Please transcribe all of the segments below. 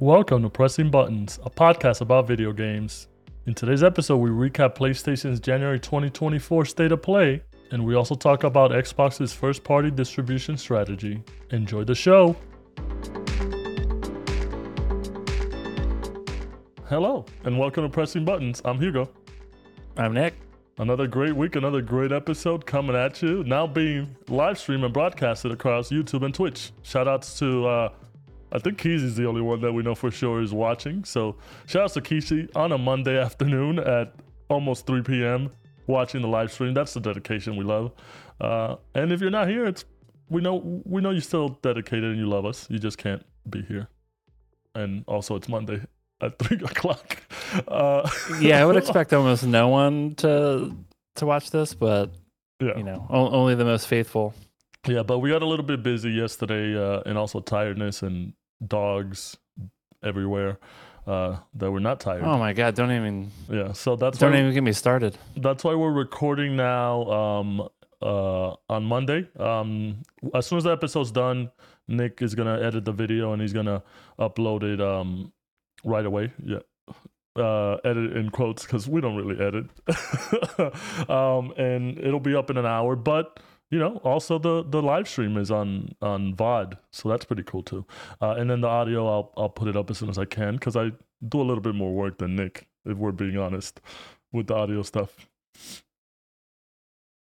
Welcome to Pressing Buttons, a podcast about video games. In today's episode, we recap PlayStation's January 2024 state of play, and we also talk about Xbox's first party distribution strategy. Enjoy the show! Hello, and welcome to Pressing Buttons. I'm Hugo. I'm Nick. Another great week, another great episode coming at you. Now being live streamed and broadcasted across YouTube and Twitch. Shout outs to, uh, I think Keezy's the only one that we know for sure is watching. So shout out to Keezy on a Monday afternoon at almost 3 p.m. watching the live stream. That's the dedication we love. Uh, and if you're not here, it's we know we know you're still dedicated and you love us. You just can't be here. And also, it's Monday at three o'clock. Uh, Yeah, I would expect almost no one to to watch this, but yeah. you know, only the most faithful. Yeah, but we got a little bit busy yesterday, uh, and also tiredness and dogs everywhere uh, that were not tired. Oh my god, don't even Yeah, so that's don't why, even get me started. that's why we're recording now um, uh, on Monday. Um, as soon as the episode's done, Nick is gonna edit the video and he's gonna upload it um, right away. Yeah. Uh, edit in quotes because we don't really edit, um, and it'll be up in an hour. But you know, also the the live stream is on on VOD, so that's pretty cool too. Uh, and then the audio, I'll I'll put it up as soon as I can because I do a little bit more work than Nick, if we're being honest, with the audio stuff.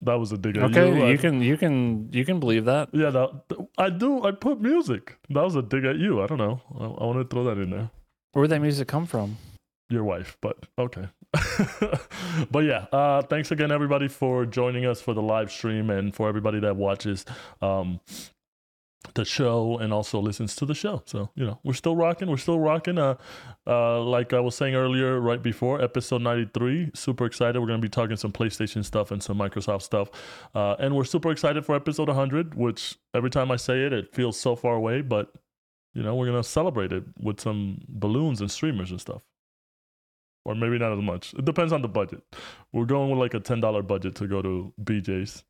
That was a dig at Okay, you. I- you can you can you can believe that. yeah, that, I do. I put music. That was a dig at you. I don't know. I, I want to throw that in there. Where did that music come from? Your wife, but okay. but yeah, uh, thanks again, everybody, for joining us for the live stream and for everybody that watches um, the show and also listens to the show. So, you know, we're still rocking. We're still rocking. Uh, uh, like I was saying earlier, right before episode 93, super excited. We're going to be talking some PlayStation stuff and some Microsoft stuff. Uh, and we're super excited for episode 100, which every time I say it, it feels so far away, but you know, we're gonna celebrate it with some balloons and streamers and stuff. Or maybe not as much. It depends on the budget. We're going with like a ten dollar budget to go to BJ's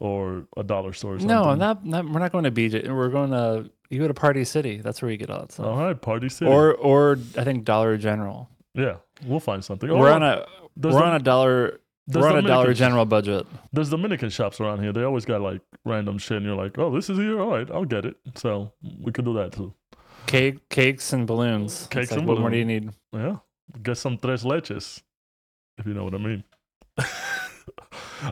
or a dollar store or something. No, not, not we're not going to BJ. We're going to you go to Party City. That's where you get all that stuff. All right, Party City. Or or I think Dollar General. yeah, we'll find something. we're Oh, on a we're the- on a dollar we're on a Dollar General budget. There's Dominican shops around here. They always got like random shit, and you're like, oh, this is here. All right, I'll get it. So we could do that too. Cake, cakes and balloons. Cakes like, and what more do you need? Yeah, get some tres leches, if you know what I mean.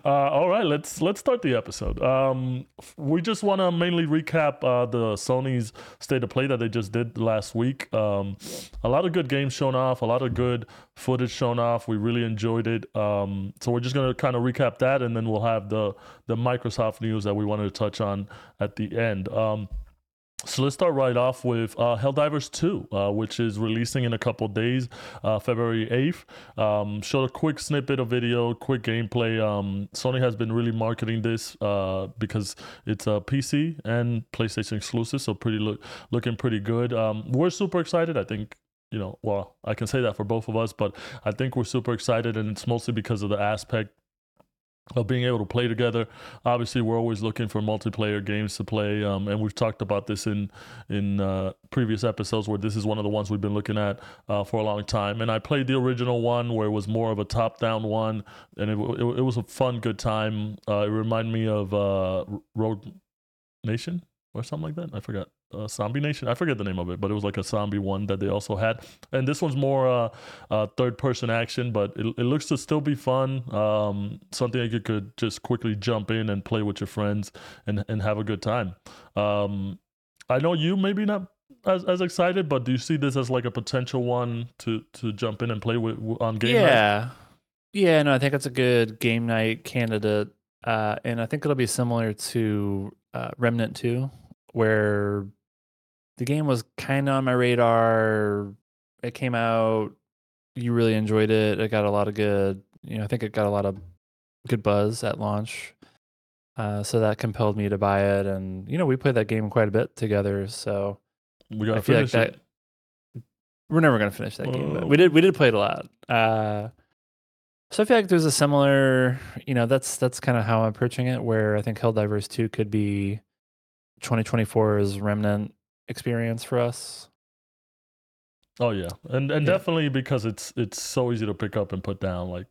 uh, all right, let's let's start the episode. Um, we just want to mainly recap uh, the Sony's state of play that they just did last week. Um, a lot of good games shown off, a lot of good footage shown off. We really enjoyed it. Um, so we're just gonna kind of recap that, and then we'll have the the Microsoft news that we wanted to touch on at the end. Um, so let's start right off with uh, Helldivers 2, uh, which is releasing in a couple days, uh, February 8th. Um, showed a quick snippet of video, quick gameplay. Um, Sony has been really marketing this uh, because it's a PC and PlayStation exclusive, so pretty look looking pretty good. Um, we're super excited. I think you know, well, I can say that for both of us, but I think we're super excited, and it's mostly because of the aspect of being able to play together. Obviously, we're always looking for multiplayer games to play, um, and we've talked about this in in uh, previous episodes where this is one of the ones we've been looking at uh, for a long time. And I played the original one where it was more of a top-down one, and it it, it was a fun, good time. Uh, it reminded me of uh, Rogue Nation or something like that. I forgot. Uh, Zombie Nation. I forget the name of it, but it was like a zombie one that they also had. And this one's more uh, uh, third person action, but it, it looks to still be fun. Um, something that you could just quickly jump in and play with your friends and, and have a good time. Um, I know you maybe not as, as excited, but do you see this as like a potential one to, to jump in and play with on game night? yeah. Yeah, no, I think it's a good game night candidate. Uh, and I think it'll be similar to uh, Remnant 2, where the game was kind of on my radar. It came out, you really enjoyed it. It got a lot of good, you know, I think it got a lot of good buzz at launch. Uh, so that compelled me to buy it. And, you know, we played that game quite a bit together. So we gotta I feel like that. It. We're never gonna finish that game, but we did we did play it a lot. Uh, so I feel like there's a similar, you know, that's that's kind of how I'm approaching it. Where I think Helldivers Two could be 2024's remnant experience for us. Oh yeah, and and Yeah. definitely because it's it's so easy to pick up and put down. Like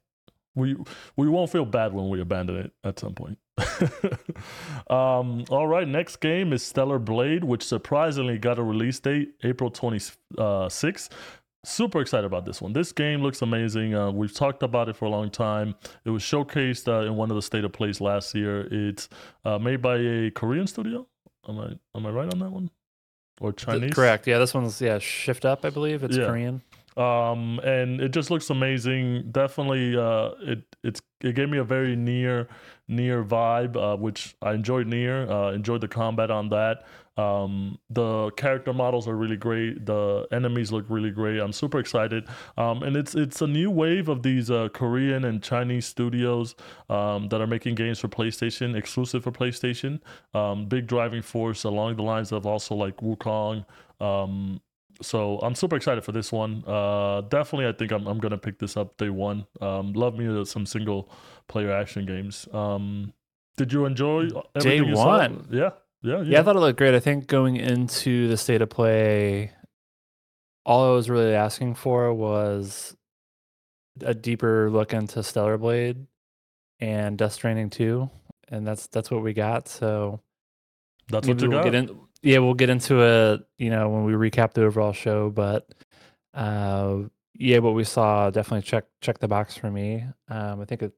we we won't feel bad when we abandon it at some point. um, all right, next game is Stellar Blade, which surprisingly got a release date April twenty sixth. Super excited about this one. This game looks amazing. Uh, we've talked about it for a long time. It was showcased uh, in one of the state of plays last year. It's uh, made by a Korean studio. Am I am I right on that one? Or Chinese? Correct. Yeah, this one's yeah Shift Up, I believe. It's Yeah. Korean. um and it just looks amazing definitely uh it it's it gave me a very NieR NieR vibe uh which i enjoyed NieR uh enjoyed the combat on that um the character models are really great the enemies look really great i'm super excited um and it's it's a new wave of these uh korean and chinese studios um that are making games for playstation exclusive for playstation um big driving force along the lines of also like wukong um so I'm super excited for this one. Uh, definitely, I think I'm, I'm gonna pick this up day one. Um, love me uh, some single player action games. Um, did you enjoy saw? one? Yeah, yeah, yeah. Yeah, I thought it looked great. I think going into the state of play, all I was really asking for was a deeper look into Stellar Blade and Death Stranding 2. And that's that's what we got. So That's what you we'll got. get in yeah, we'll get into it, you know, when we recap the overall show. But uh yeah, what we saw definitely check check the box for me. Um I think it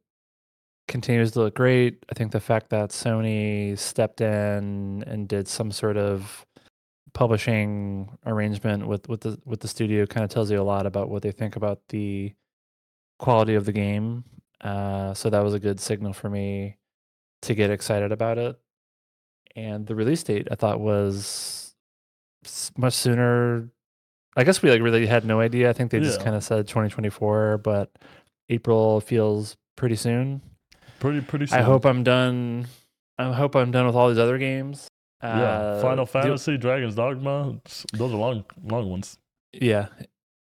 continues to look great. I think the fact that Sony stepped in and did some sort of publishing arrangement with with the with the studio kind of tells you a lot about what they think about the quality of the game. Uh, so that was a good signal for me to get excited about it. And the release date I thought was much sooner. I guess we like really had no idea. I think they just kind of said 2024, but April feels pretty soon. Pretty pretty. Soon. I hope I'm done. I hope I'm done with all these other games. Yeah, Uh, Final Fantasy, Dragon's Dogma. Those are long long ones. yeah,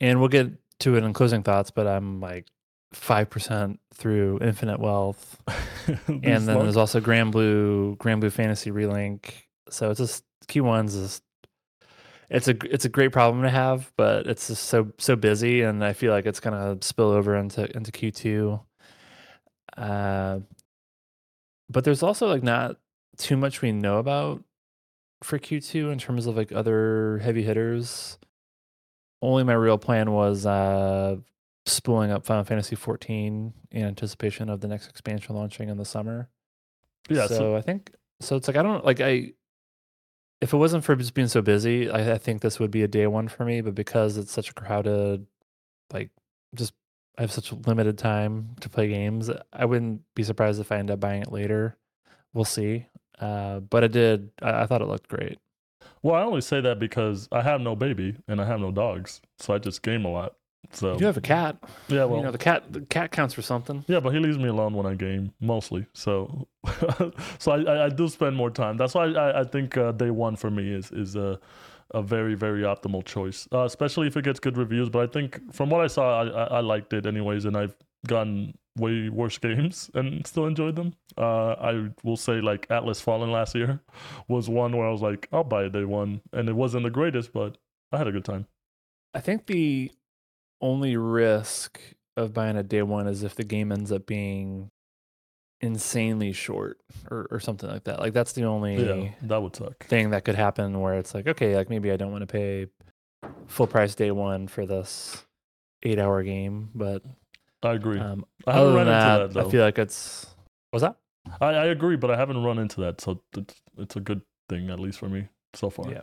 and we'll get to it in closing thoughts. But I'm like five percent through Infinite Wealth, and then long- there's also Granblue, Grand Blue Fantasy Relink. So it's just Q1's is it's a it's a great problem to have, but it's just so so busy, and I feel like it's gonna spill over into into Q2. Uh, but there's also like not too much we know about for Q2 in terms of like other heavy hitters. Only my real plan was uh spooling up Final Fantasy 14 in anticipation of the next expansion launching in the summer. yeah. so, So, I think so. It's like I don't like I. If it wasn't for just being so busy, I, I think this would be a day one for me. But because it's such a crowded, like, just I have such limited time to play games, I wouldn't be surprised if I end up buying it later. We'll see. Uh, but I did. I, I thought it looked great. well, I only say that because I have no baby and I have no dogs, so I just game a lot. So You have a cat. yeah, well, you know the cat. The cat counts for something. Yeah, but he leaves me alone when I game mostly. So, so I, I, I do spend more time. That's why I, I think uh, day one for me is is a a very very optimal choice, uh, especially if it gets good reviews. But I think from what I saw, I, I, I liked it anyways, and I've gotten way worse games and still enjoyed them. Uh, I will say like Atlas Fallen last year was one where I was like, I'll buy it day one, and it wasn't the greatest, but I had a good time. I think the only risk of buying a day one is if the game ends up being insanely short or, or something like that. Like that's the only Yeah, that would suck. thing that could happen where it's like, okay, like maybe I don't want to pay full price day one for this eight hour game. But I agree. um, I haven't other run than into that, that though. I feel like it's what's that? I, I agree, but I haven't run into that, so it's it's a good thing at least for me so far. Yeah.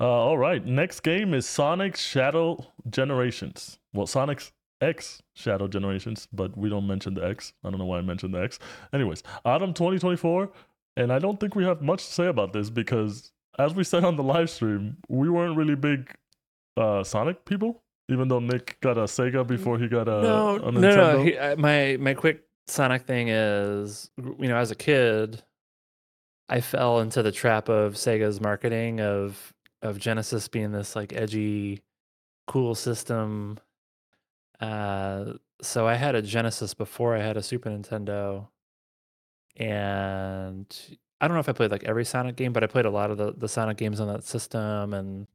Uh, all right, next game is Sonic Shadow Generations. Well, Sonic's X Shadow Generations, but we don't mention the X. I don't know why I mentioned the X. Anyways, autumn 2024, and I don't think we have much to say about this because, as we said on the live stream, we weren't really big uh, Sonic people. Even though Nick got a Sega before he got a, no, a no, no. He, uh, my my quick Sonic thing is, you know, as a kid, I fell into the trap of Sega's marketing of of Genesis being this like edgy, cool system. Uh, so I had a Genesis before I had a Super Nintendo, and I don't know if I played like every Sonic game, but I played a lot of the the Sonic games on that system, and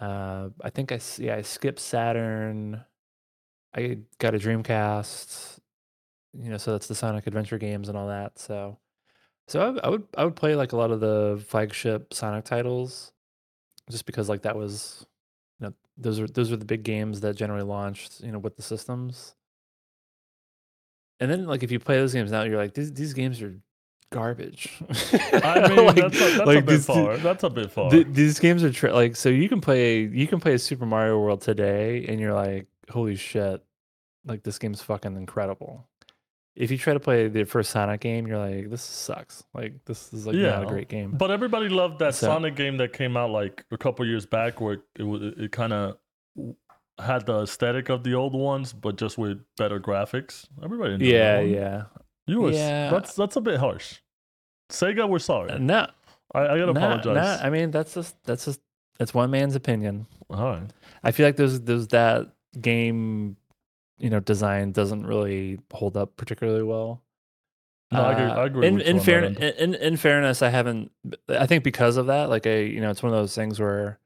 Uh, I think I yeah I skipped Saturn. I got a Dreamcast. You know, so that's the Sonic Adventure games and all that. So, so I would I would play like a lot of the flagship Sonic titles, just because like that was, you know, those are those are the big games that generally launched. You know, with the systems. And then like if you play those games now, you're like these these games are garbage. I mean, Like- that's, a, that's a like bit these- far. That's a bit far. Th- these games are tra- like so you can play you can play a Super Mario World today and you're like holy shit like this game's fucking incredible. If you try to play the first Sonic game you're like this sucks. Like this is like not Yeah, a great game. But everybody loved that So- Sonic game that came out like a couple years back, where it was it kind of had the aesthetic of the old ones, but just with better graphics. Everybody enjoyed yeah, yeah. You were Yeah. that's that's a bit harsh. Sega, we're sorry. No, I, I gotta apologize. no, I mean that's just that's just that's one man's opinion. All right. I feel like there's there's that game you know design doesn't really hold up particularly well. No, I agree. Uh, I agree. In in fairness, in, in fairness, I haven't. I think because of that, like I, you know, it's one of those things where,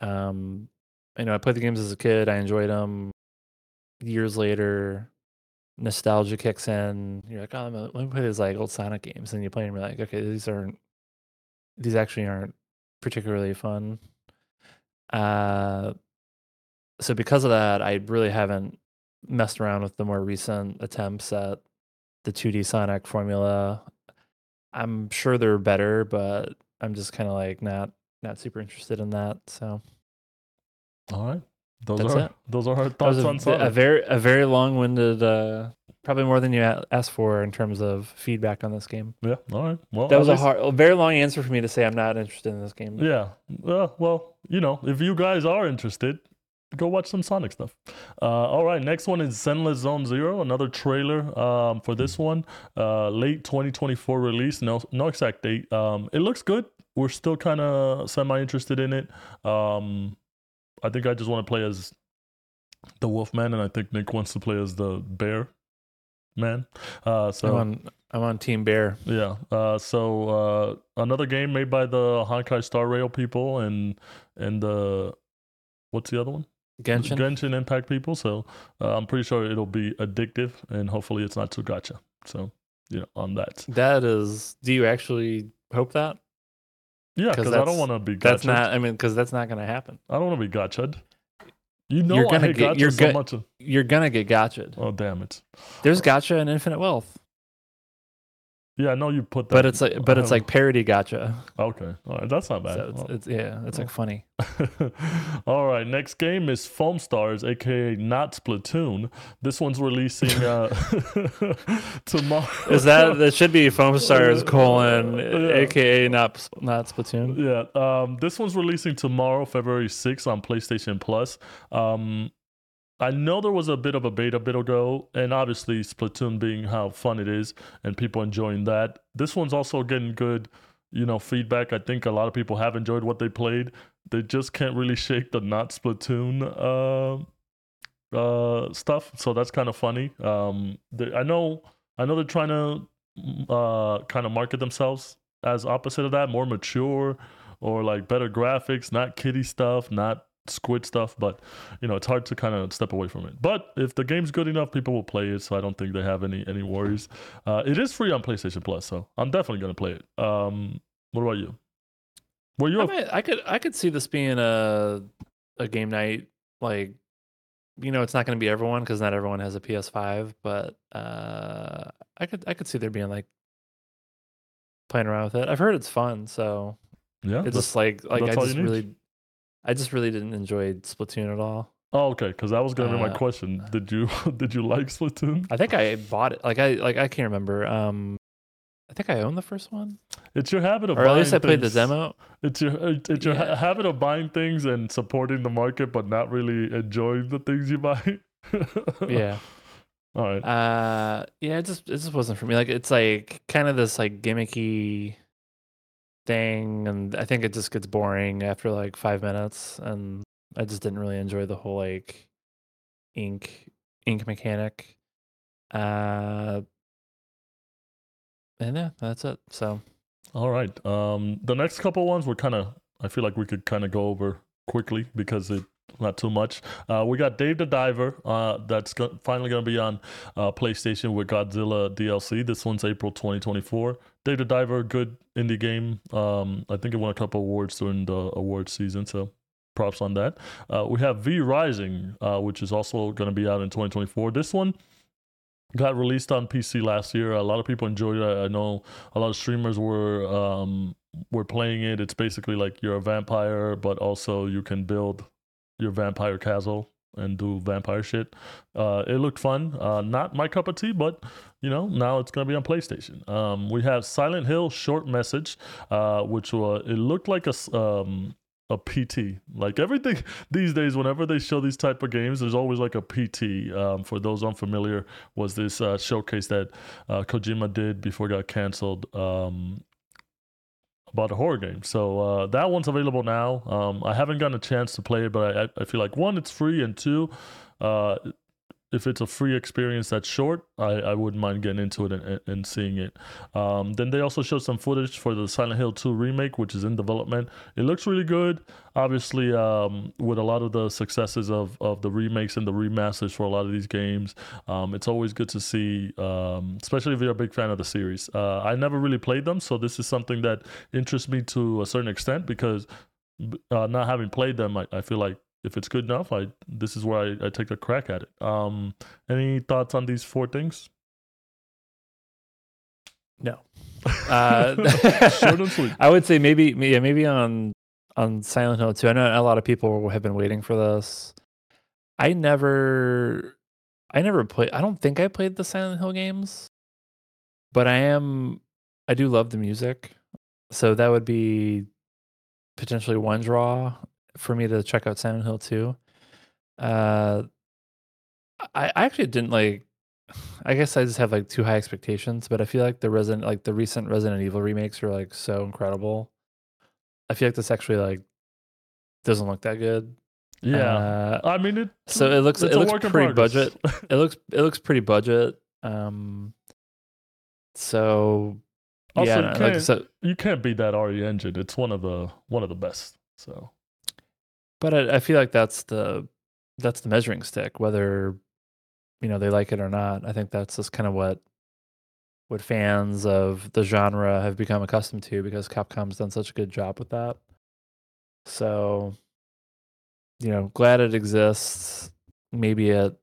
um, you know, I played the games as a kid. I enjoyed them. Years later, nostalgia kicks in. You're like, oh, let me play these like old Sonic games, and you play them. You're like, okay, these aren't. These actually aren't particularly fun. Uh, so because of that, I really haven't messed around with the more recent attempts at the 2D Sonic formula. I'm sure they're better, but I'm just kind of like not not super interested in that. So All right. Those That's are it. those are our thoughts a, on a very a very long-winded, uh, probably more than you asked for in terms of feedback on this game. yeah. All right. Well, That at was a hard, a very long answer for me to say I'm not interested in this game. Yeah. Well, well, you know, if you guys are interested, go watch some Sonic stuff. Uh, all right. Next one is Zenless Zone Zero, another trailer um, for this one. Uh, late 2024 release. No, no exact date. Um, it looks good. We're still kind of semi interested in it. Um, I think I just want to play as the Wolfman, and I think Nick wants to play as the Bear Man. Uh, so I'm on I'm on Team Bear. yeah. Uh, so uh, another game made by the Honkai Star Rail people and and the what's the other one? Genshin. Genshin Impact people. So uh, I'm pretty sure it'll be addictive and hopefully it's not too gotcha. So you know on that. That is. Do you actually hope that? Yeah, because I don't want to be That's not. I mean, because that's not going to happen. I don't want to be gotcha'd. You know You're I gonna hate get- gotcha you're so go- much. You're gonna get gotcha'd. Oh damn it. There's gotcha and Infinite Wealth, Yeah, I know you put that. but it's like but it's like parody gotcha. okay. All right, that's not bad. So it's, it's yeah, it's like funny. All right, next game is Foamstars, aka not Splatoon. This one's releasing uh, tomorrow. Is that that should be Foamstars colon Yeah. aka not not Splatoon? Yeah, um, this one's releasing tomorrow, February 6th on PlayStation Plus. Um, I know there was a bit of a beta bit ago, and obviously Splatoon being how fun it is and people enjoying that. This one's also getting good, you know, feedback. I think a lot of people have enjoyed what they played. They just can't really shake the not Splatoon uh, uh, stuff, so that's kind of funny. Um, they, I know, I know they're trying to uh, kind of market themselves as opposite of that, more mature or like better graphics, not kitty stuff, not squid stuff. But you know, it's hard to kind of step away from it. But if the game's good enough, people will play it. So I don't think they have any any worries. Uh, it is free on PlayStation Plus, so I'm definitely gonna play it. Um, what about you? Were you? I, A, might, I could I could see this being a a game night like you know it's not going to be everyone because not everyone has a PS5, but uh, I could I could see there being like playing around with it. I've heard it's fun, so yeah. it's just like like I just really I just really didn't enjoy Splatoon at all. oh, okay. Because that was gonna be my uh, question. Did you did you like Splatoon? I think I bought it. Like I like I can't remember. Um, I think I own the first one, It's your habit of buying. or at least I buying played the things- demo. It's your it- it's your ha- Yeah. habit of buying things and supporting the market, but not really enjoying the things you buy. Yeah. All right. Uh, yeah. It just it just wasn't for me. Like it's like kind of this like gimmicky thing, and I think it just gets boring after like five minutes, and I just didn't really enjoy the whole like ink ink mechanic. Uh, and yeah, that's it. So All right. Um, the next couple ones were kind of. I feel like we could kind of go over quickly because it not too much. Uh, we got Dave the Diver. Uh, that's go- finally going to be on uh, PlayStation with Godzilla DLC. This one's April 2024. Dave the Diver, good indie game. Um, I think it won a couple awards during the award season, so props on that. Uh, we have V Rising, uh, which is also going to be out in 2024. This one got released on PC last year. A lot of people enjoyed it. I know a lot of streamers were um, were playing it. It's basically like you're a vampire, but also you can build your vampire castle and do vampire shit. Uh, it looked fun. Uh, not my cup of tea, but you know now it's gonna be on PlayStation. Um, we have Silent Hill Short Message, uh, which uh, it looked like a um, a PT. Like everything these days, whenever they show these type of games, there's always like a PT. Um, for those unfamiliar, was this uh, showcase that uh, Kojima did before it got canceled. Um, about a horror game. So uh, that one's available now. Um, I haven't gotten a chance to play it, but I, I feel like one, it's free, and two, uh, if it's a free experience that's short, I, I wouldn't mind getting into it and, and- seeing it. Um, then they also showed some footage for the Silent Hill 2 remake, which is in development. It looks really good. Obviously, um, with a lot of the successes of, of the remakes and the remasters for a lot of these games, um, it's always good to see, um, especially if you're a big fan of the series. Uh, I never really played them, so this is something that interests me to a certain extent because uh, not having played them, I, I feel like if it's good enough, I this is where I, I take a crack at it. Um, any thoughts on these four things? No. Uh, Short and sweet. I would say maybe yeah, maybe on on Silent Hill too. I know a lot of people have been waiting for this. I never I never played I don't think I played the Silent Hill games. But I am I do love the music. So that would be potentially one draw for me to check out Silent Hill 2. Uh I, I actually didn't like I guess I just have like too high expectations, but I feel like the Resident like the recent Resident Evil remakes are like so incredible. I feel like this actually like doesn't look that good. Yeah, Uh, I mean it. so it looks it looks pretty budget. It looks it looks pretty budget. Um so Also, yeah, you like can't- so you can't beat that RE engine. It's one of the one of the best. So but I, I feel like that's the that's the measuring stick whether you know they like it or not. I think that's just kind of what what fans of the genre have become accustomed to because capcom's done such a good job with that. So you know glad it exists. Maybe it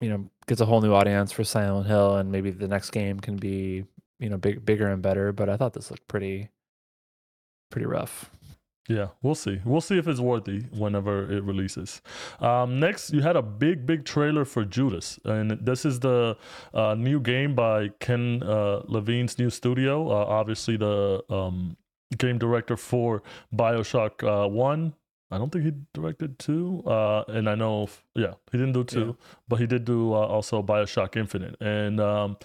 you know gets a whole new audience for silent hill and maybe the next game can be you know big bigger and better but i thought this looked pretty pretty rough Yeah, we'll see. We'll see if it's worthy whenever it releases. Um, next, you had a big, big trailer for Judas, and this is the uh, new game by Ken uh, Levine's new studio. Uh, obviously, the um, game director for Bioshock uh, One. I don't think he directed two, uh, and I know, f- yeah, he didn't do two, but he did do uh, also Bioshock Infinite, and um,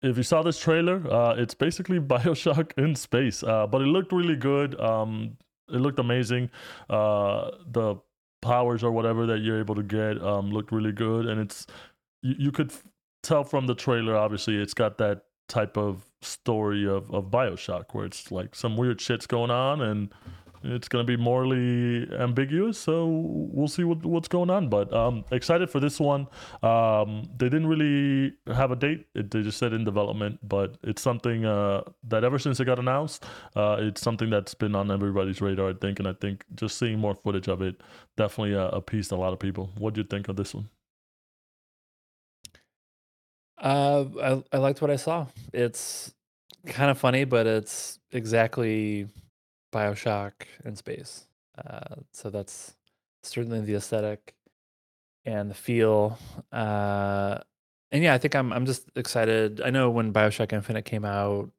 if you saw this trailer, uh, it's basically Bioshock in space, uh, but it looked really good. Um, it looked amazing. Uh, the powers or whatever that you're able to get um, looked really good, and it's you, you could f- tell from the trailer. Obviously, it's got that type of story of of Bioshock, where it's like some weird shit's going on, and it's gonna be morally ambiguous. So we'll see what, what's going on. But um, excited for this one. Um, they didn't really have a date. It, they just said in development, but it's something uh, that ever since it got announced, uh, it's something that's been on everybody's radar. I think, and I think just seeing more footage of it definitely uh, appeased a lot of people. What do you think of this one? Uh, I I liked what I saw. It's kind of funny, but it's exactly Bioshock in space. Uh, so that's certainly the aesthetic and the feel. Uh, and yeah, I think I'm I'm just excited. I know when Bioshock Infinite came out,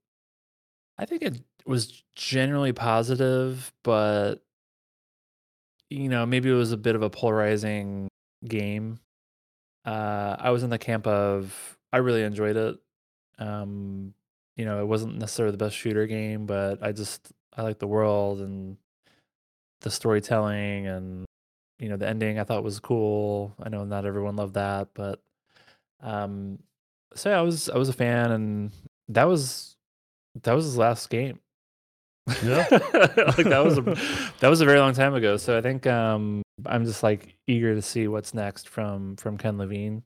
I think it was generally positive, but you know, maybe it was a bit of a polarizing game. Uh, I was in the camp of I really enjoyed it. Um, you know, it wasn't necessarily the best shooter game, but I just I like the world and the storytelling and you know the ending. I thought was cool. I know not everyone loved that, but um, so yeah, I was I was a fan, and that was that was his last game. Yeah. like that was a that was a very long time ago. So I think um, I'm just like eager to see what's next from from Ken Levine.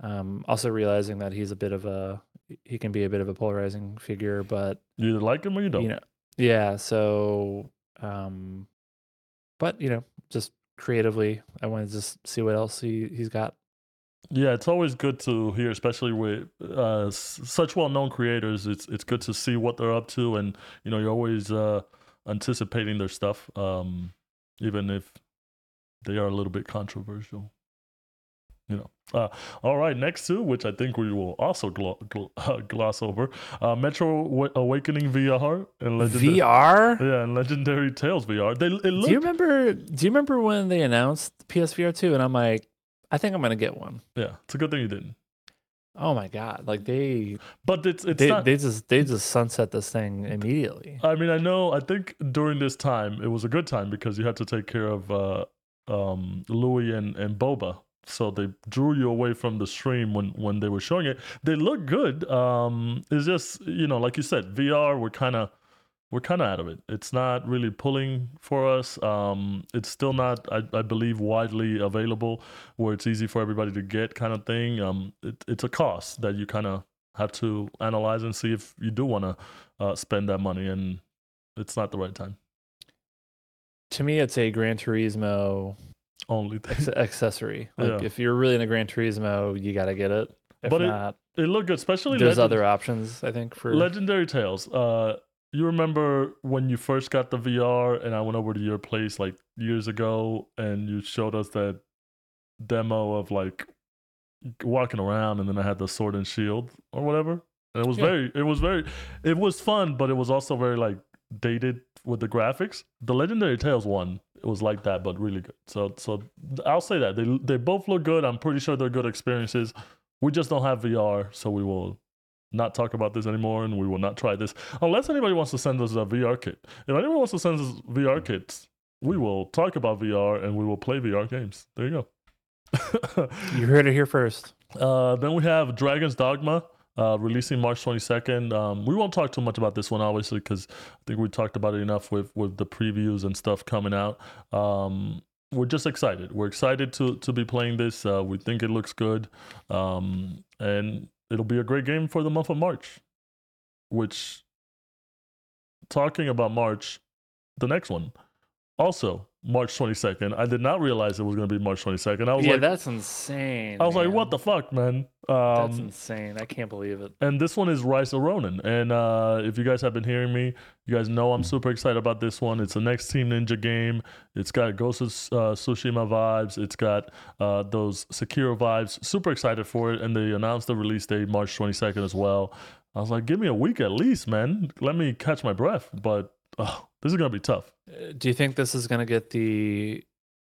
Um, also realizing that he's a bit of a he can be a bit of a polarizing figure, but You either like him or you don't. you know, yeah. So, um, but you know, just creatively, I want to just see what else he he's got. Yeah, it's always good to hear, especially with uh, s- such well-known creators. It's it's good to see what they're up to, and you know, you're always uh, anticipating their stuff, um, even if they are a little bit controversial. You know. Uh, all right, next two, which I think we will also glo- gl- uh, gloss over, uh, Metro Awa- Awakening VR and Legendary. VR. Yeah, and Legendary Tales VR. They it Do you remember? Do you remember when they announced PSVR two? And I'm like, I think I'm gonna get one. yeah. It's a good thing you didn't. Oh my god! Like they But it's it's they, not. they just they just sunset this thing immediately. I mean, I know. I think during this time, it was a good time because you had to take care of uh, um, Louis and, and Boba. So they drew you away from the stream when when they were showing it. They look good. Um, it's just you know, like you said, VR. We're kind of we're kind of out of it. It's not really pulling for us. Um, it's still not, I, I believe, widely available where it's easy for everybody to get, kind of thing. Um, it, it's a cost that you kind of have to analyze and see if you do want to uh, spend that money, and it's not the right time. To me, it's a Gran Turismo Only thing. accessory. Like Yeah. if you're really into a Gran Turismo, you got to get it. If But it- not, It looked good, especially there's Legend- other options. I think for Legendary Tales. Uh, you remember when you first got the VR, and I went over to your place like years ago, and you showed us that demo of like walking around, and then I had the sword and shield or whatever. And it was Yeah. very, it was very, it was fun, but it was also very like dated with the graphics. The Legendary Tales one, it was like that, but really good. So, so I'll say that they they both look good. I'm pretty sure they're good experiences. We just don't have VR, so we will not talk about this anymore, and we will not try this unless anybody wants to send us a VR kit. If anyone wants to send us VR kits, we will talk about VR and we will play VR games. There you go. you heard it here first. uh, then we have Dragon's Dogma. Uh, releasing March 22nd. Um, we won't talk too much about this one, obviously, because I think we talked about it enough with with the previews and stuff coming out. Um, we're just excited. We're excited to to be playing this. Uh, we think it looks good, um, and it'll be a great game for the month of March. Which, talking about March, the next one, also March 22nd. I did not realize it was going to be March 22nd. I was yeah, like, that's insane. I was like, what the fuck, man? That's Um, insane. I can't believe it. and this one is Rice Ronin. And uh, if you guys have been hearing me, you guys know I'm super excited about this one. It's the next Team Ninja game. It's got Ghost of uh, Tsushima vibes. It's got uh, those Sekiro vibes. Super excited for it. And they announced the release date March 22nd as well. I was like, give me a week at least, man. Let me catch my breath. But oh, this is gonna be tough. Uh, Do you think this is going to get the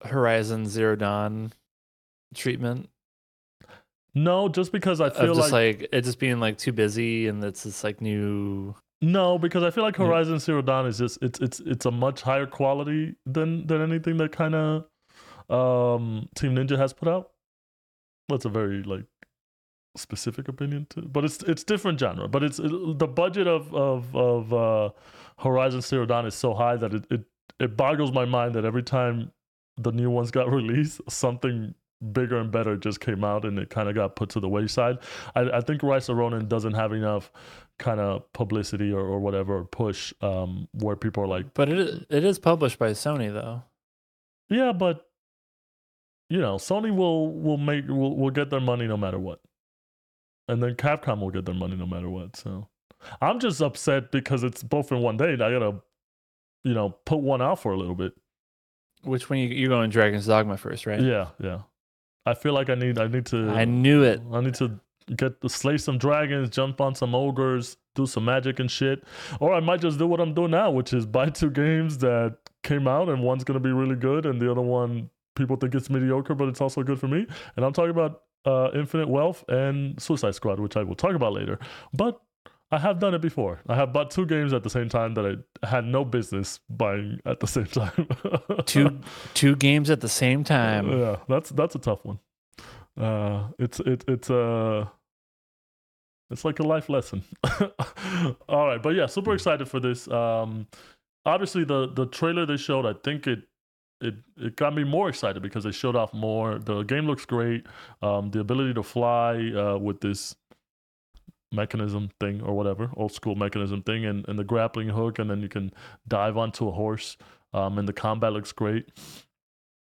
Horizon Zero Dawn treatment? No, just because I feel just like, like, it just being like too busy and it's just like new. no, because I feel like Horizon Zero Dawn is just it's it's it's a much higher quality than than anything that kind of um Team Ninja has put out. That's a very like specific opinion too, but it's it's different genre. But it's it, the budget of of of uh, Horizon Zero Dawn is so high that it, it it boggles my mind that every time the new ones got released, something bigger and better just came out and it kind of got put to the wayside. I, I think Rise of Ronin doesn't have enough kind of publicity or, or whatever or push um, where people are like, But it is, it is published by Sony though. yeah, but you know, Sony will will make will will get their money no matter what, and then Capcom will get their money no matter what. So I'm just upset because it's both in one day. And I gotta, you know, put one out for a little bit. Which one you you're going Dragon's Dogma first, right? Yeah, yeah. I feel like I need I need to I knew it. I need to get to slay some dragons, jump on some ogres, do some magic and shit. Or I might just do what I'm doing now, which is buy two games that came out and one's gonna be really good and the other one people think it's mediocre, but it's also good for me. And I'm talking about uh, Infinite Wealth and Suicide Squad, which I will talk about later. But I have done it before. I have bought two games at the same time that I had no business buying at the same time. Two two games at the same time. yeah, that's that's a tough one. Uh, it's it it's a it's like a life lesson. All right, but yeah, super excited for this. Um, obviously the the trailer they showed, I think it it it got me more excited because they showed off more. The game looks great. Um, the ability to fly uh, with this mechanism thing or whatever, old school mechanism thing, and, and the grappling hook, and then you can dive onto a horse. Um, and the combat looks great.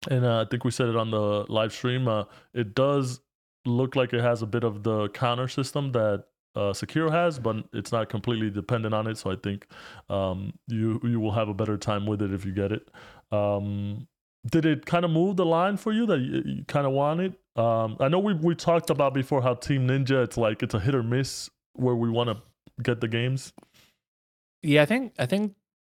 And uh, I think we said it on the live stream. Uh, it does look like it has a bit of the counter system that uh, Sekiro has, but it's not completely dependent on it. So I think um, you you will have a better time with it if you get it. Um, did it kind of move the line for you that you, you kind of wanted? Um, I know we we talked about before how Team Ninja it's like it's a hit or miss where we want to get the games. Yeah, I think I think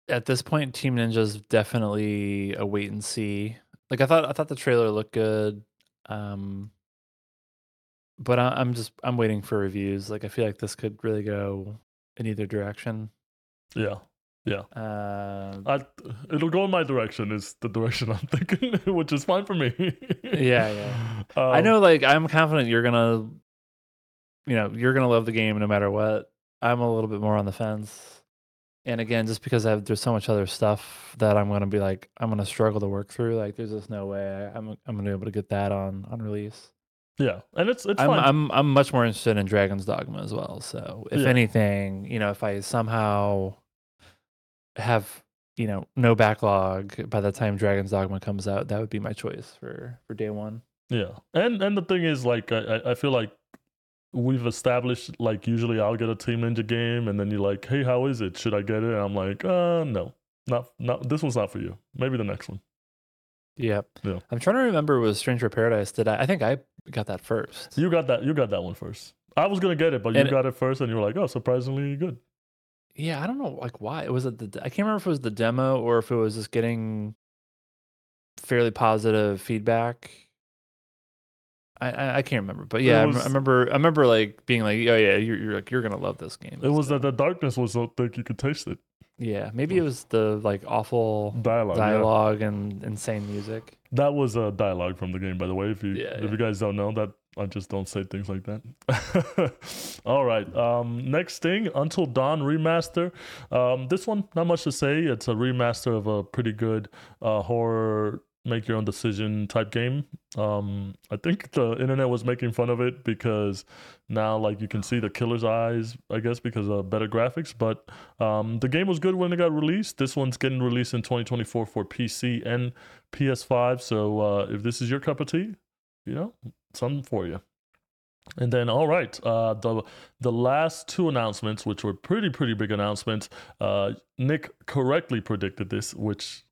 at this point Team Ninja's definitely a wait and see. Like I thought I thought the trailer looked good. Um but I, I'm just I'm waiting for reviews. Like I feel like this could really go in either direction. Yeah, yeah. Uh, I, it'll go in my direction. Is the direction I'm thinking, which is fine for me. yeah, yeah. I Um, know. Like I'm confident you're gonna, you know, you're gonna love the game no matter what. I'm a little bit more on the fence. And again, just because I have, there's so much other stuff that I'm gonna be like, I'm gonna struggle to work through. Like, there's just no way I'm I'm gonna be able to get that on on release. Yeah, and it's it's I'm fine. I'm I'm much more interested in Dragon's Dogma as well. So if Yeah. anything, you know, if I somehow have you know no backlog by the time Dragon's Dogma comes out, that would be my choice for for day one. Yeah, and and the thing is, like, I I- I feel like we've established like usually I'll get a Team Ninja game, and then you're like, hey, how is it? Should I get it? And I'm like, uh, no, not not this one's not for you. Maybe the next one. Yep. Yeah. I'm trying to remember was Stranger Paradise. Did I? I think I got that first. You got that. You got that one first. I was gonna get it, but you And- got it first, and you were like, oh, surprisingly good. Yeah, I don't know like why. It was it the? I can't remember if it was the demo or if it was just getting fairly positive feedback. I I, can't remember, but yeah, I rem- was- I remember. I remember like being like, oh yeah, you're, you're like you're gonna love this game. It was that the darkness was so thick you could taste it. Yeah, maybe it was the like awful Dialogue. yeah. and insane music. That was a dialogue from the game, by the way. If you Yeah, if yeah. you guys don't know that, I just don't say things like that. All right. Um, next thing, Until Dawn remaster. Um, this one, not much to say. It's a remaster of a pretty good uh, horror make your own decision type game. Um, I think the internet was making fun of it because now like you can see the killer's eyes, I guess, because of better graphics. But um, the game was good when it got released. This one's getting released in 2024 for PC and PS5. So uh, if this is your cup of tea, you know, something for you. And then, all right, uh, the the last two announcements, which were pretty pretty big announcements, uh, Nick correctly predicted this, which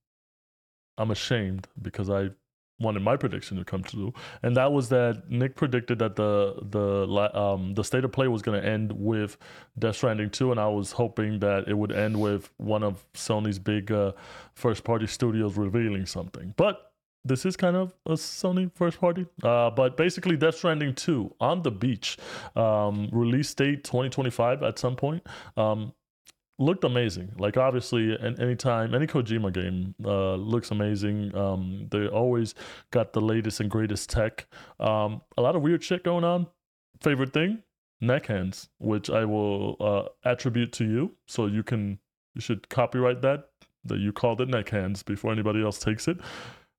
I'm ashamed because I wanted my prediction to come true, and that was that Nick predicted that the the um the state of play was going to end with Death Stranding 2, and I was hoping that it would end with one of Sony's big uh, first party studios revealing something, but this is kind of a Sony first party. Uh, but basically, Death Stranding 2 on the beach, um, release date 2025 at some point. Um, looked amazing. Like obviously, an anytime any Kojima game uh, looks amazing. Um, they always got the latest and greatest tech. Um, a lot of weird shit going on. Favorite thing, neck hands, which I will uh, attribute to you, so you can you should copyright that that you called it neck hands before anybody else takes it.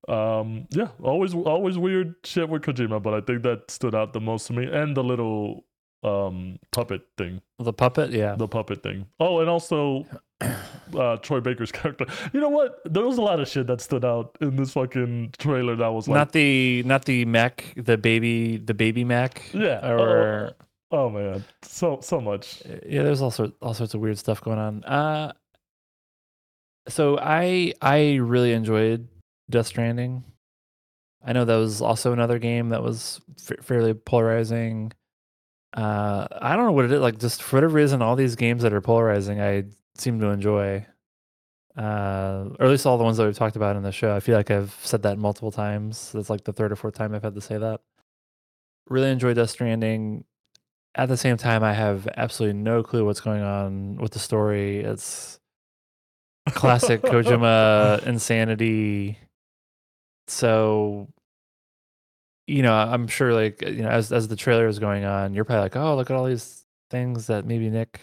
Um, yeah, always always weird shit with Kojima, but I think that stood out the most to me, and the little um puppet thing The puppet, yeah. the puppet thing. Oh, and also uh Troy Baker's character. You know what? There was a lot of shit that stood out in this fucking trailer that was like not the not the mech, the baby, the baby mech. Yeah. Or Oh man. So so much. yeah, there's all sorts all sorts of weird stuff going on. Uh, so I I really enjoyed Death Stranding. I know that was also another game that was fa- fairly polarizing. Uh, I don't know what it is. Like, just for whatever reason, all these games that are polarizing, I seem to enjoy. Uh, or at least all the ones that we've talked about in the show. I feel like I've said that multiple times. It's like the third or fourth time I've had to say that. Really enjoy Death Stranding. At the same time, I have absolutely no clue what's going on with the story. It's classic Kojima insanity. So, you know, I'm sure like you know, as as the trailer is going on, you're probably like, oh, look at all these things that maybe Nick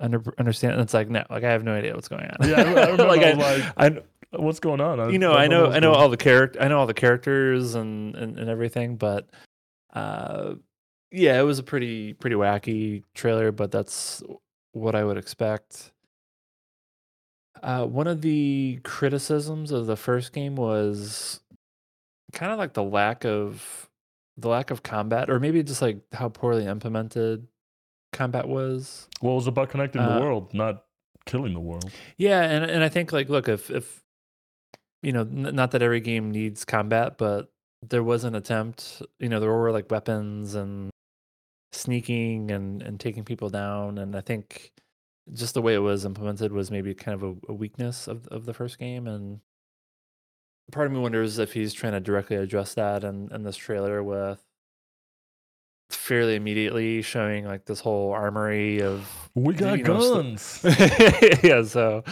under, understand. And it's like no, like I have no idea what's going on. Yeah, I, I remember. like I like, I, what's going on? I, you know, I know, I know all the character, I know all the characters and, and and everything, but uh, yeah, it was a pretty pretty wacky trailer, but that's what I would expect. Uh, one of the criticisms of the first game was kind of like the lack of the lack of combat, or maybe just like how poorly implemented combat was. Well, it was about connecting Uh, the world, not killing the world. Yeah, and and I think like look if if you know n- not that every game needs combat, but there was an attempt. You know there were like weapons and sneaking and and taking people down, and I think just the way it was implemented was maybe kind of a, a weakness of of the first game, and part of me wonders if he's trying to directly address that in in this trailer with fairly immediately showing like this whole armory of We got you know, st- guns. yeah so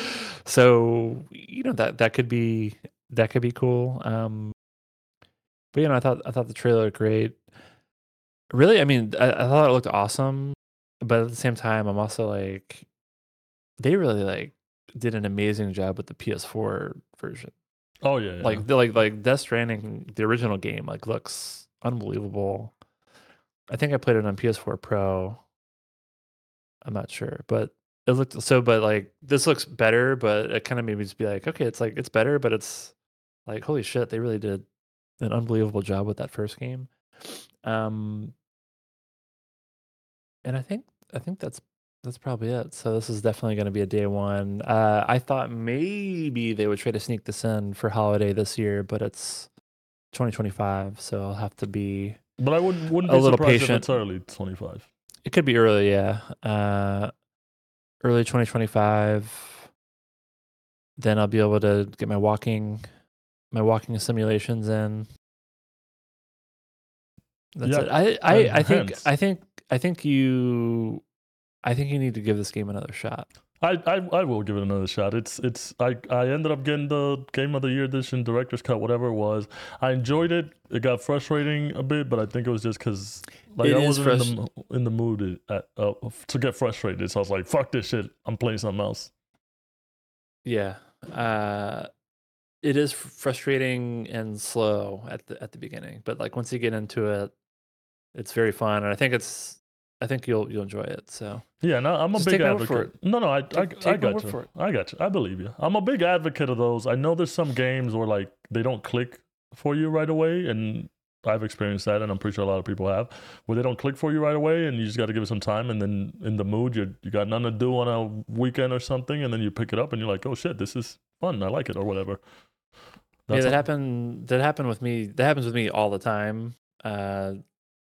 so you know that that could be that could be cool um but you know i thought i thought the trailer looked great really i mean I, I thought it looked awesome but at the same time i'm also like they really like did an amazing job with the ps4 version oh yeah, yeah. like like like death stranding the original game like looks unbelievable. I think i played it on ps4 pro. I'm not sure but it looked so but like this looks better but it kind of made me just be like okay it's like it's better but it's like holy shit they really did an unbelievable job with that first game. Um and i think i think that's that's probably it so this is definitely going to be a day one uh i thought maybe they would try to sneak this in for holiday this year but it's 2025 so i'll have to be but I wouldn't wouldn't a be little surprised patient. if it's early twenty five. It could be early, yeah. Uh, early 2025. Then I'll be able to get my walking, my walking simulations in. That's Yeah, it. I, I, and I think, hence- I think, I think you, I think you need to give this game another shot. I, I I will give it another shot. It's it's I I ended up getting the game of the year edition, director's cut, whatever it was. I enjoyed it. It got frustrating a bit, but I think it was just because like It I wasn't in the in the mood at, uh, to get frustrated. So I was like, "Fuck this shit! I'm playing something else." Yeah. Uh, it is frustrating and slow at the at the beginning, but like once you get into it, it's very fun, and I think it's, I think you'll you'll enjoy it. So. Yeah, no, I'm a Just big take my word for advocate. No, no, I, I, Take- I my got you. I got you. I believe you. I'm a big advocate of those. I know there's some games where like they don't click for you right away, and I've experienced that, and I'm pretty sure a lot of people have, where they don't click for you right away, and you just got to give it some time, and then in the mood, you you got nothing to do on a weekend or something, and then you pick it up, and you're like, oh shit, this is fun. I like it, or whatever. yeah, That's that happened. That happened with me. That happens with me all the time. Uh,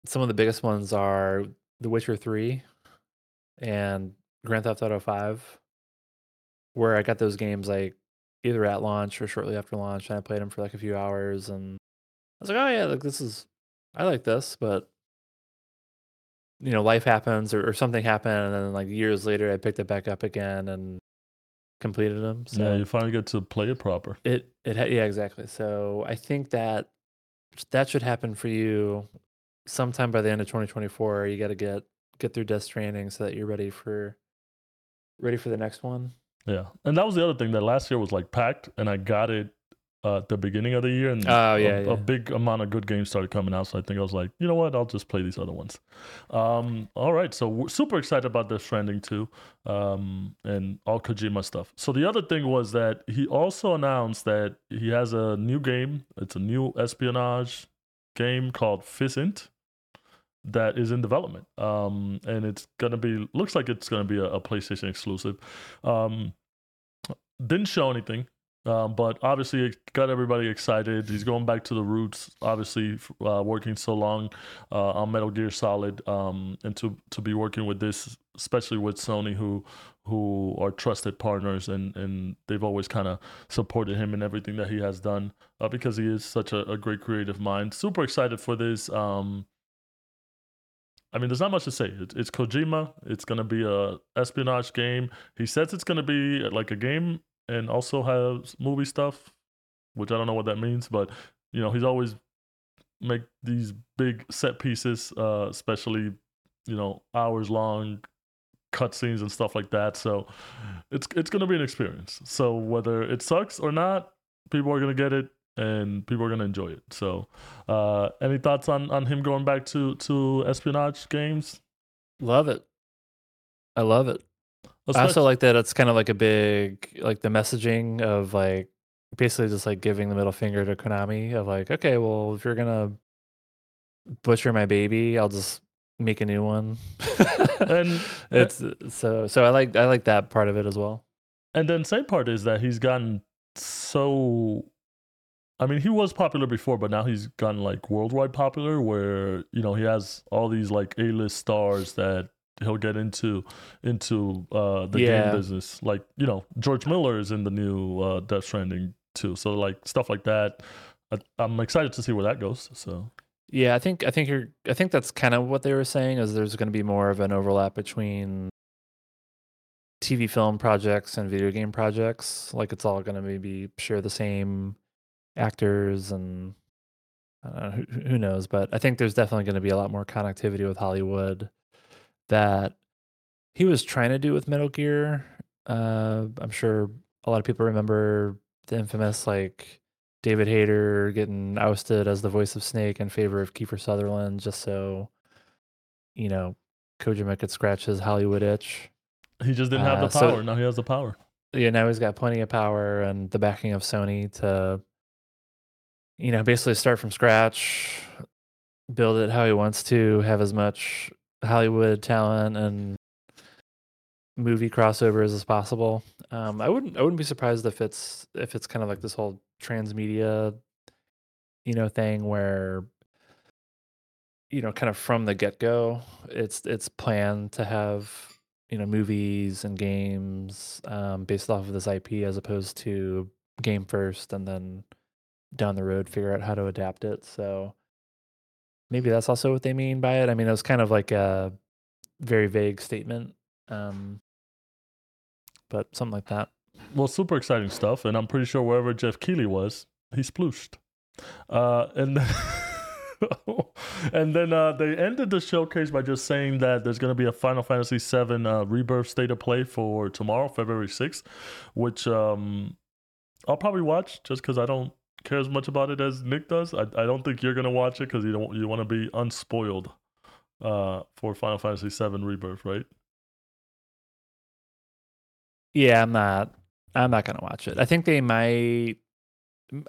some of the biggest ones are The Witcher Three and Grand Theft Auto Five, where I got those games like either at launch or shortly after launch, and I played them for like a few hours, and I was like, oh yeah, like this is, I like this, but you know, life happens or, or something happened, and then like years later, I picked it back up again and completed them. So yeah, you finally get to play it proper. it it ha- yeah exactly. So I think that that should happen for you sometime by the end of 2024. You got to get get through Death Stranding so that you're ready for ready for the next one. Yeah, and that was the other thing that last year was like packed, and I got it uh, at the beginning of the year, and Oh, yeah, a, yeah. a big amount of good games started coming out. So I think I was like, you know what, I'll just play these other ones. Um, all right, so we're super excited about Death Stranding too, um, and all Kojima stuff. So the other thing was that he also announced that he has a new game. It's a new espionage game called Physint that is in development. Um, and it's gonna be looks like it's gonna be a, a PlayStation exclusive. Um, didn't show anything, um, but obviously it got everybody excited. He's going back to the roots. Obviously, uh, working so long uh, on Metal Gear Solid, um, and to to be working with this, especially with Sony, who who are trusted partners, and and they've always kind of supported him in everything that he has done, uh, because he is such a, a great creative mind. Super excited for this. Um, I mean, there's not much to say. It's, it's Kojima. It's gonna be a espionage game. He says it's gonna be like a game and also has movie stuff, which I don't know what that means, but you know, he's always make these big set pieces, uh, especially you know hours long cutscenes and stuff like that. So it's it's gonna be an experience. So whether it sucks or not, people are gonna get it and people are gonna enjoy it. So uh any thoughts on on him going back to to espionage games? Love it. I love it. I also like that it's kind of like a big like the messaging of like basically just like giving the middle finger to Konami of like, okay, well, if you're gonna butcher my baby, I'll just make a new one. and it's so so I like I like that part of it as well. And then same part is that he's gotten so I mean, he was popular before, but now he's gotten like worldwide popular where, you know, he has all these like A-list stars that he'll get into into uh the yeah. game business. Like, you know, George Miller is in the new uh Death Stranding too. So like stuff like that. I, I'm excited to see where that goes. So yeah, I think I think you're I think that's kind of what they were saying is there's going to be more of an overlap between TV film projects and video game projects. Like it's all going to maybe share the same actors and know, who, who knows, but I think there's definitely going to be a lot more connectivity with Hollywood that he was trying to do with Metal Gear. Uh, I'm sure a lot of people remember the infamous like David Hayter getting ousted as the voice of Snake in favor of Kiefer Sutherland, just so you know Kojima could scratch his Hollywood itch. He just didn't have the uh, power. So, now he has the power. Yeah, now he's got plenty of power and the backing of Sony to, you know, basically start from scratch, build it how he wants to, have as much Hollywood talent and movie crossovers as possible. Um, I wouldn't I wouldn't be surprised if it's if it's kind of like this whole transmedia, you know, thing where you know, kind of from the get go, it's it's planned to have you know movies and games um, based off of this IP as opposed to game first and then down the road figure out how to adapt it. So maybe that's also what they mean by it. I mean, it was kind of like a very vague statement. Um, but something like that. Well, super exciting stuff, and I'm pretty sure wherever Geoff Keighley was, he splooshed. Uh, and then and then uh, they ended the showcase by just saying that there's going to be a Final Fantasy VII uh, Rebirth state of play for tomorrow, February 6th, which um, I'll probably watch just because I don't care as much about it as Nick does. I, I don't think you're going to watch it because you don't you want to be unspoiled uh, for Final Fantasy VII Rebirth, right? Yeah, I'm not. I'm not gonna watch it. I think they might,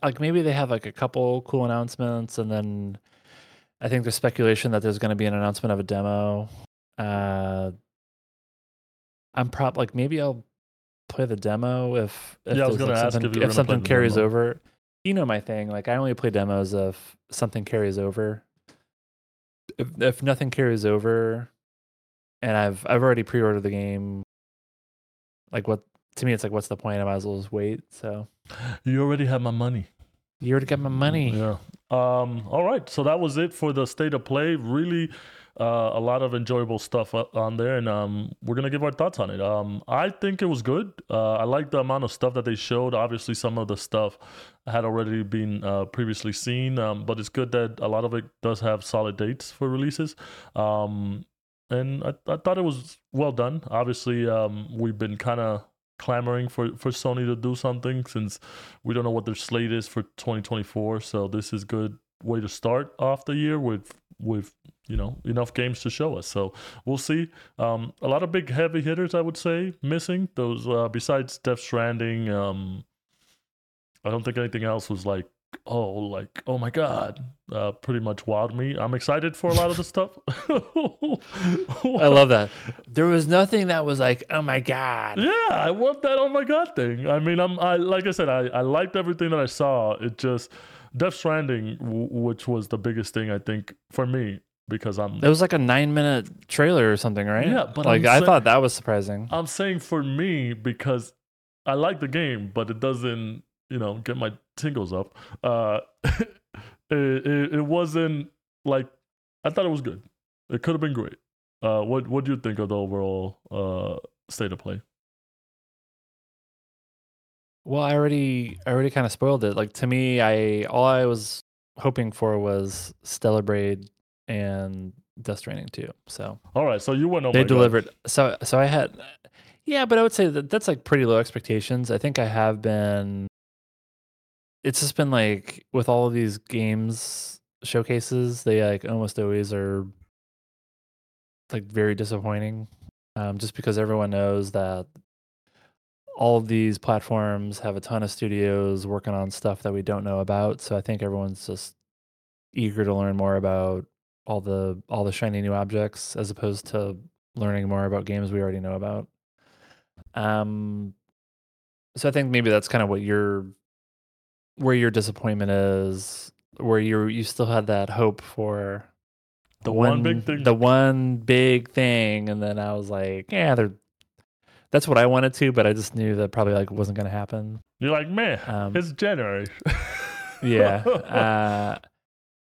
like, maybe they have like a couple cool announcements, and then I think there's speculation that there's going to be an announcement of a demo. Uh, I'm prob like maybe I'll play the demo if if, yeah, I was gonna like ask something, if, if something carries over. You know my thing. Like I only play demos if something carries over. If if nothing carries over, and I've I've already pre-ordered the game like what to me it's like what's the point? I might as well just wait. So you already have my money. You already got my money. Yeah. Um, all right. So that was it for the state of play. Really uh, a lot of enjoyable stuff on there, and um, we're gonna give our thoughts on it. Um, I think it was good. Uh, I like the amount of stuff that they showed. Obviously, some of the stuff had already been uh, previously seen, um, but it's good that a lot of it does have solid dates for releases. Um, and I, I thought it was well done. Obviously, um, we've been kind of clamoring for, for Sony to do something since we don't know what their slate is for 2024. So this is good way to start off the year with with you know enough games to show us. So we'll see. Um, a lot of big heavy hitters, I would say, missing those. Uh, besides Death Stranding, um, I don't think anything else was like oh like oh my god uh pretty much wowed me i'm excited for a lot of the stuff i love that there was nothing that was like oh my god yeah i want that oh my god thing i mean i'm i like i said i i liked everything that i saw it just death stranding w- which was the biggest thing i think for me because i'm it was like a nine minute trailer or something right yeah but like i thought that was surprising i'm saying for me because i like the game but it doesn't you know get my tingles up. Uh, it, it, it wasn't like I thought it was good. It could have been great. Uh, what what do you think of the overall uh, state of play? Well, I already I already kind of spoiled it. Like to me, I all I was hoping for was Stellar Blade and Dust Stranding too. So All right, so you went. Oh they my God. delivered. So so I had, yeah, but I would say that that's like pretty low expectations. I think I have been. It's just been like with all of these games showcases, they like almost always are like very disappointing, um, just because everyone knows that all of these platforms have a ton of studios working on stuff that we don't know about. So I think everyone's just eager to learn more about all the all the shiny new objects as opposed to learning more about games we already know about. Um so I think maybe that's kind of what your where your disappointment is, where you you still had that hope for The one big thing. the one big thing, and then I was like, yeah, they're that's what I wanted to, but I just knew that probably like wasn't gonna happen. You're like, man, Um, it's January. yeah uh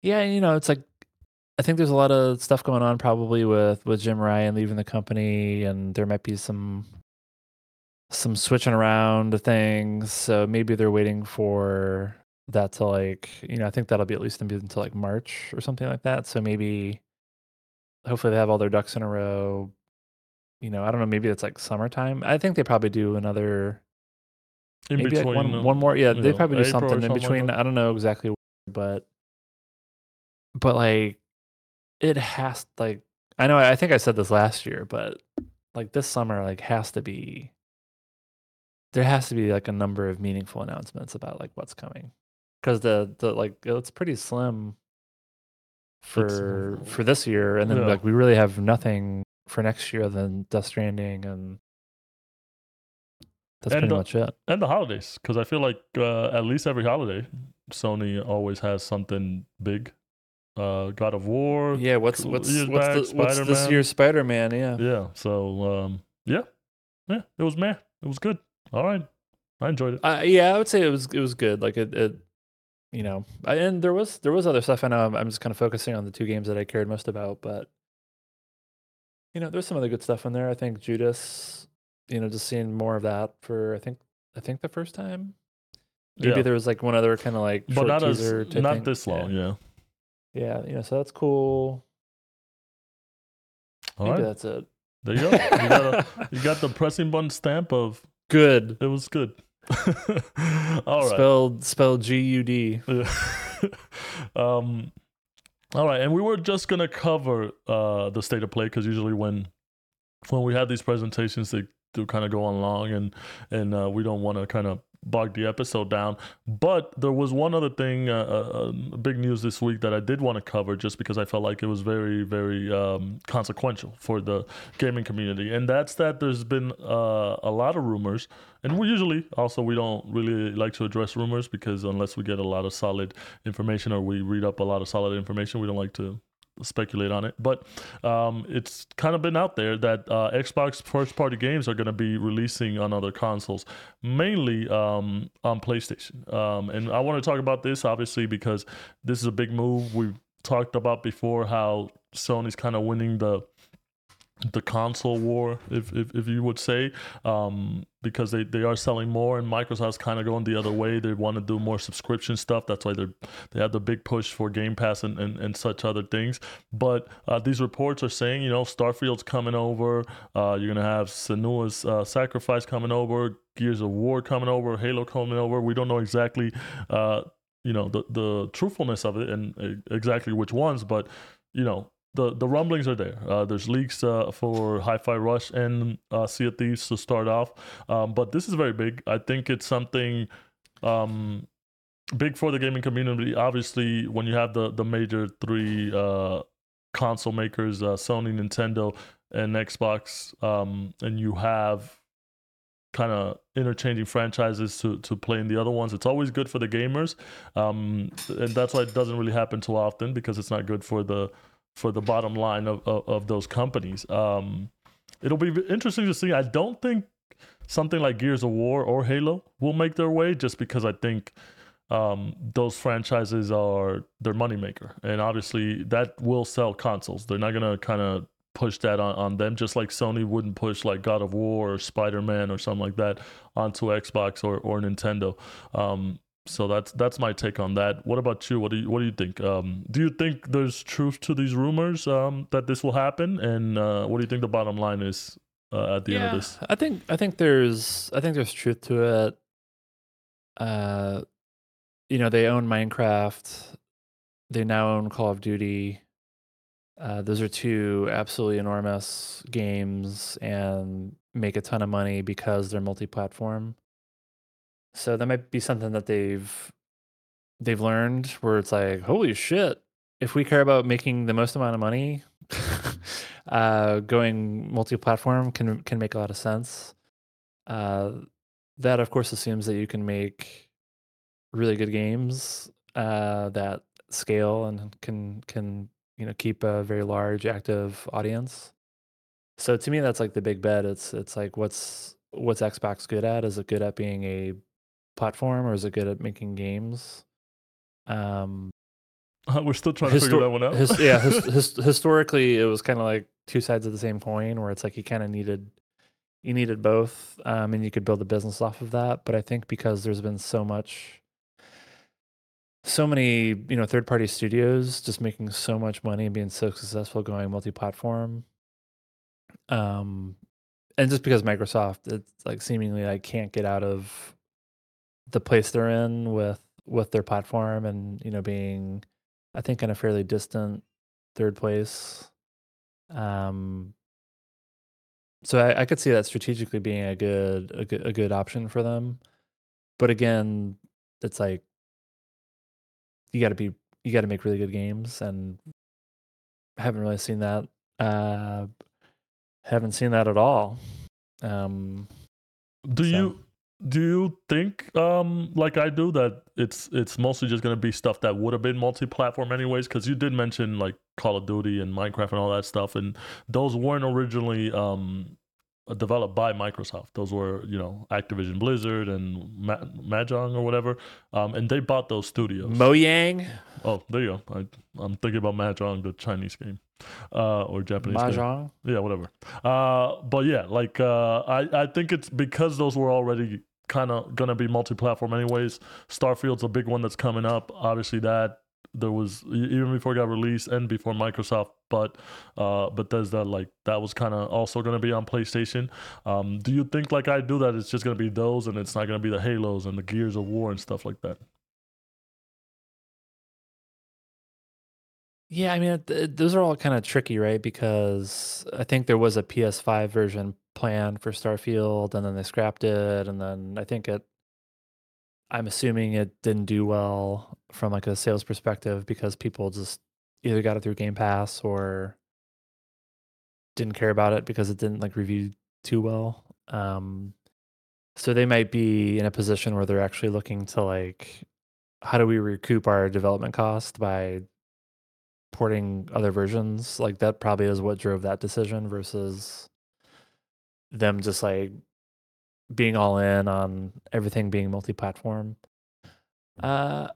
yeah you know it's like i think there's a lot of stuff going on probably with with jim ryan leaving the company and there might be some some switching around of things so maybe they're waiting for that to like you know i think that'll be at least until like march or something like that so maybe hopefully they have all their ducks in a row you know i don't know maybe it's like summertime i think they probably do another in maybe between. like one, uh, one more yeah they know, probably do April something in something like between that. i don't know exactly what, but but like it has like i know i think i said this last year but like this summer like has to be there has to be like a number of meaningful announcements about like what's coming because the the like it's pretty slim for for this year and then Yeah. like we really have nothing for next year than death stranding and that's And pretty the- much it and the holidays, because I feel like uh, at least every holiday, Sony always has something big. Uh, God of War. Yeah, what's what's what's, back, the, what's this Spider-Man. year's Spider Man? Yeah. Yeah. So um, yeah, yeah, it was man, it was good. All right, I enjoyed it. Uh, yeah, I would say it was it was good. Like it, it you know, I, and there was there was other stuff. I know I'm, I'm just kind of focusing on the two games that I cared most about, but you know, there's some other good stuff in there. I think Judas, you know, just seeing more of that for I think I think the first time. Maybe yeah, there was like one other kind of like but short not as teaser type not thing. this long. Yeah. Yeah. yeah, you know, so that's cool. All Maybe right, that's it. there you go. You got, a, you got the pressing button stamp of good. it was good. All right. Spelled spelled G U D. um, all right, and we were just gonna cover uh, the state of play because usually when when we have these presentations, they do kind of go on long, and and uh, we don't want to kind of bog the episode down. But there was one other thing, uh, uh, uh, big news this week that I did want to cover, just because I felt like it was very very um, consequential for the gaming community, and that's that there's been uh, a lot of rumors and we usually also we don't really like to address rumors because unless we get a lot of solid information or we read up a lot of solid information we don't like to speculate on it but um, it's kind of been out there that uh, xbox first party games are going to be releasing on other consoles mainly um, on playstation. Um, and i want to talk about this obviously because this is a big move. We've talked about before how sony's kind of winning the the console war, if if, if you would say, um, because they, they are selling more, and Microsoft's kind of going the other way. They want to do more subscription stuff. That's why they're they have the big push for Game Pass and, and, and such other things. But uh, these reports are saying, you know, Starfield's coming over. Uh, you're gonna have Senua's uh, Sacrifice coming over, Gears of War coming over, Halo coming over. We don't know exactly, uh, you know, the the truthfulness of it and uh, exactly which ones, but you know the the rumblings are there. Uh, there's leaks uh, for Hi-Fi Rush and uh, Sea of Thieves to start off, um, but this is very big. I think it's something um, big for the gaming community. Obviously, when you have the the major three uh, console makers, uh, Sony, Nintendo, and Xbox, um, and you have kind of interchanging franchises to to play in the other ones. It's always good for the gamers, um, and that's why it doesn't really happen too often because it's not good for the for the bottom line of, of, of those companies. Um, it'll be interesting to see. I don't think something like Gears of War or Halo will make their way just because I think um, those franchises are their moneymaker. And obviously, that will sell consoles. They're not going to kind of push that on, on them, just like Sony wouldn't push like God of War or Spider Man or something like that onto Xbox or, or Nintendo. Um, so that's that's my take on that. What about you? What do you what do you think? Um, do you think there's truth to these rumors um, that this will happen? And uh, what do you think the bottom line is uh, at the end of this? I think I think there's I think there's truth to it. Uh, you know, they own Minecraft. They now own Call of Duty. Uh, those are two absolutely enormous games and make a ton of money because they're multi-platform. So that might be something that they've they've learned where it's like, holy shit, if we care about making the most amount of money, uh, going multi-platform can can make a lot of sense. Uh, that of course assumes that you can make really good games uh, that scale and can can you know keep a very large active audience. So to me, that's like the big bet. It's it's like what's what's Xbox good at? Is it good at being a platform or is it good at making games? Um, We're still trying to figure that one out. his- yeah, his, his, historically, it was kind of like two sides of the same coin, where it's like you kind of needed you needed both, um, and you could build a business off of that. But I think because there's been so much, so many you know third party studios just making so much money and being so successful going multi platform, um, and just because Microsoft it's like seemingly like can't get out of the place they're in with with their platform and you know being I think in a fairly distant third place. Um, so I, I could see that strategically being a good, a good a good option for them. But again, it's like you got to be you got to make really good games, and I haven't really seen that. Uh, haven't seen that at all. Um, Do So- you do you think um like I do that it's it's mostly just gonna be stuff that would have been multi-platform anyways? Because you did mention like Call of Duty and Minecraft and all that stuff, and those weren't originally um developed by Microsoft. Those were you know Activision Blizzard and Ma- Mahjong or whatever, um, and they bought those studios. Mojang, oh, there you go. I, I'm thinking about Mahjong, the Chinese game, uh, or Japanese game Mahjong. yeah whatever uh but yeah like uh i i think it's because those were already kind of gonna be multi-platform anyways. Starfield's a big one that's coming up. Obviously that there was even before it got released and before microsoft but uh bethesda like that was kind of also gonna be on playstation. Um do you think like i do that it's just gonna be those and it's not gonna be the halos and the gears of war and stuff like that? Yeah, I mean, it- those are all kind of tricky, right? Because I think there was a PS5 version planned for Starfield, and then they scrapped it, and then I think it. I'm assuming it didn't do well from like a sales perspective because people just either got it through Game Pass or didn't care about it because it didn't like review too well. Um, so they might be in a position where they're actually looking to like, how do we recoup our development cost by porting other versions like that probably is what drove that decision versus them just like being all in on everything being multi-platform uh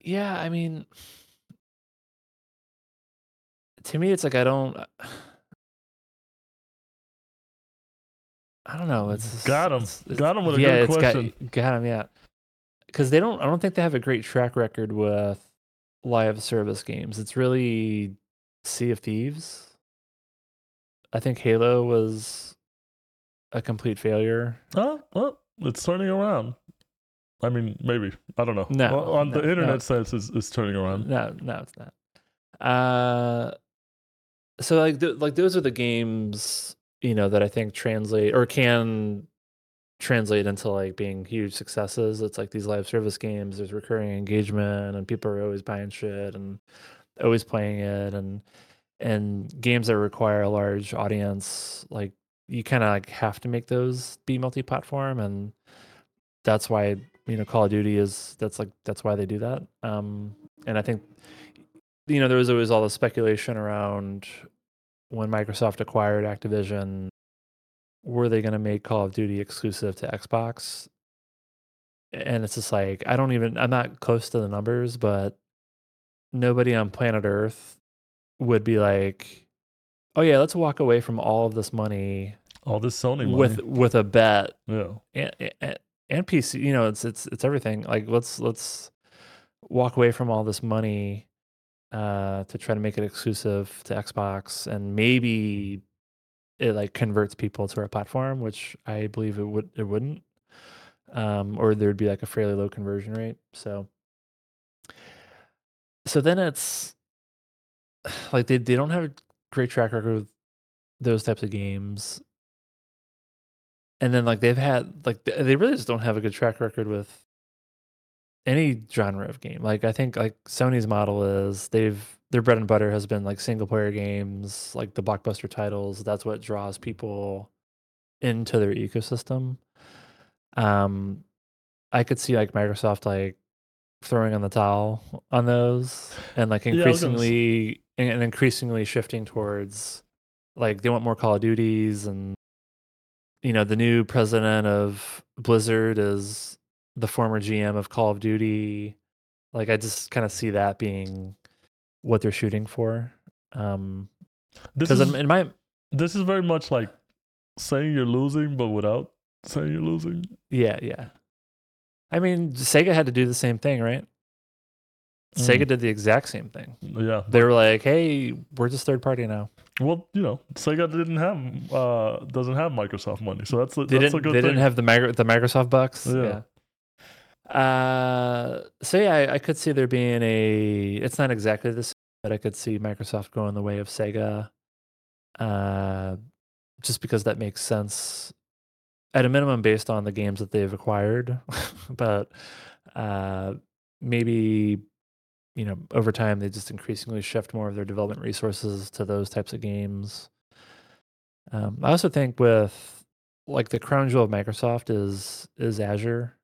yeah i mean to me it's like i don't i don't know it's Got it's- it's- Got 'em with a yeah, good it's got- question. got him yeah because they don't i don't think they have a great track record with live service games. It's really Sea of Thieves. I think Halo was a complete failure. oh well it's turning around i mean maybe i don't know No, Well, on no, the internet no. sense it's, it's turning around No, no, it's not. Uh, so like th- like those are the games you know that I think translate or can translate into like being huge successes. It's like these live service games. There's recurring engagement, and people are always buying shit and always playing it, and and games that require a large audience, like you kind of like have to make those be multi-platform, and that's why you know Call of Duty is that's like that's why they do that. Um, and I think you know there was always all the speculation around when Microsoft acquired Activision, were they going to make Call of Duty exclusive to Xbox? And it's just like I don't even I'm not close to the numbers, but nobody on planet Earth would be like, "Oh yeah, let's walk away from all of this money all this sony money with with a bet yeah and, and, and PC. You know, it's it's it's everything. Like let's let's walk away from all this money uh, to try to make it exclusive to Xbox, and maybe it like converts people to our platform, which I believe it would it wouldn't, um, or there'd be like a fairly low conversion rate. So, so then it's like they they don't have a great track record with those types of games, and then like they've had like they really just don't have a good track record with any genre of game. Like I think like Sony's model is they've their bread and butter has been like single player games, like the blockbuster titles. That's what draws people into their ecosystem. Um I could see like Microsoft like throwing on the towel on those and like Yeah, increasingly and increasingly shifting towards like they want more Call of Duties and you know the new president of Blizzard is the former GM of Call of Duty. Like I just kind of see that being what they're shooting for. Um This because in my this is very much like saying you're losing, but without saying you're losing. yeah, yeah. I mean, Sega had to do the same thing, right? Mm. Sega did the exact same thing. Yeah. They were like, "Hey, we're just third party now." Well, you know, Sega didn't have uh doesn't have Microsoft money, so that's a, They that's a didn't. good They thing. didn't have the micro, the Microsoft bucks. Yeah. Yeah. Uh, so yeah, I, I could see there being a. It's not exactly the same, but I could see Microsoft going the way of Sega. Uh, just because that makes sense, at a minimum, based on the games that they've acquired. but uh, maybe you know over time they just increasingly shift more of their development resources to those types of games. Um, I also think with like the crown jewel of Microsoft is is Azure.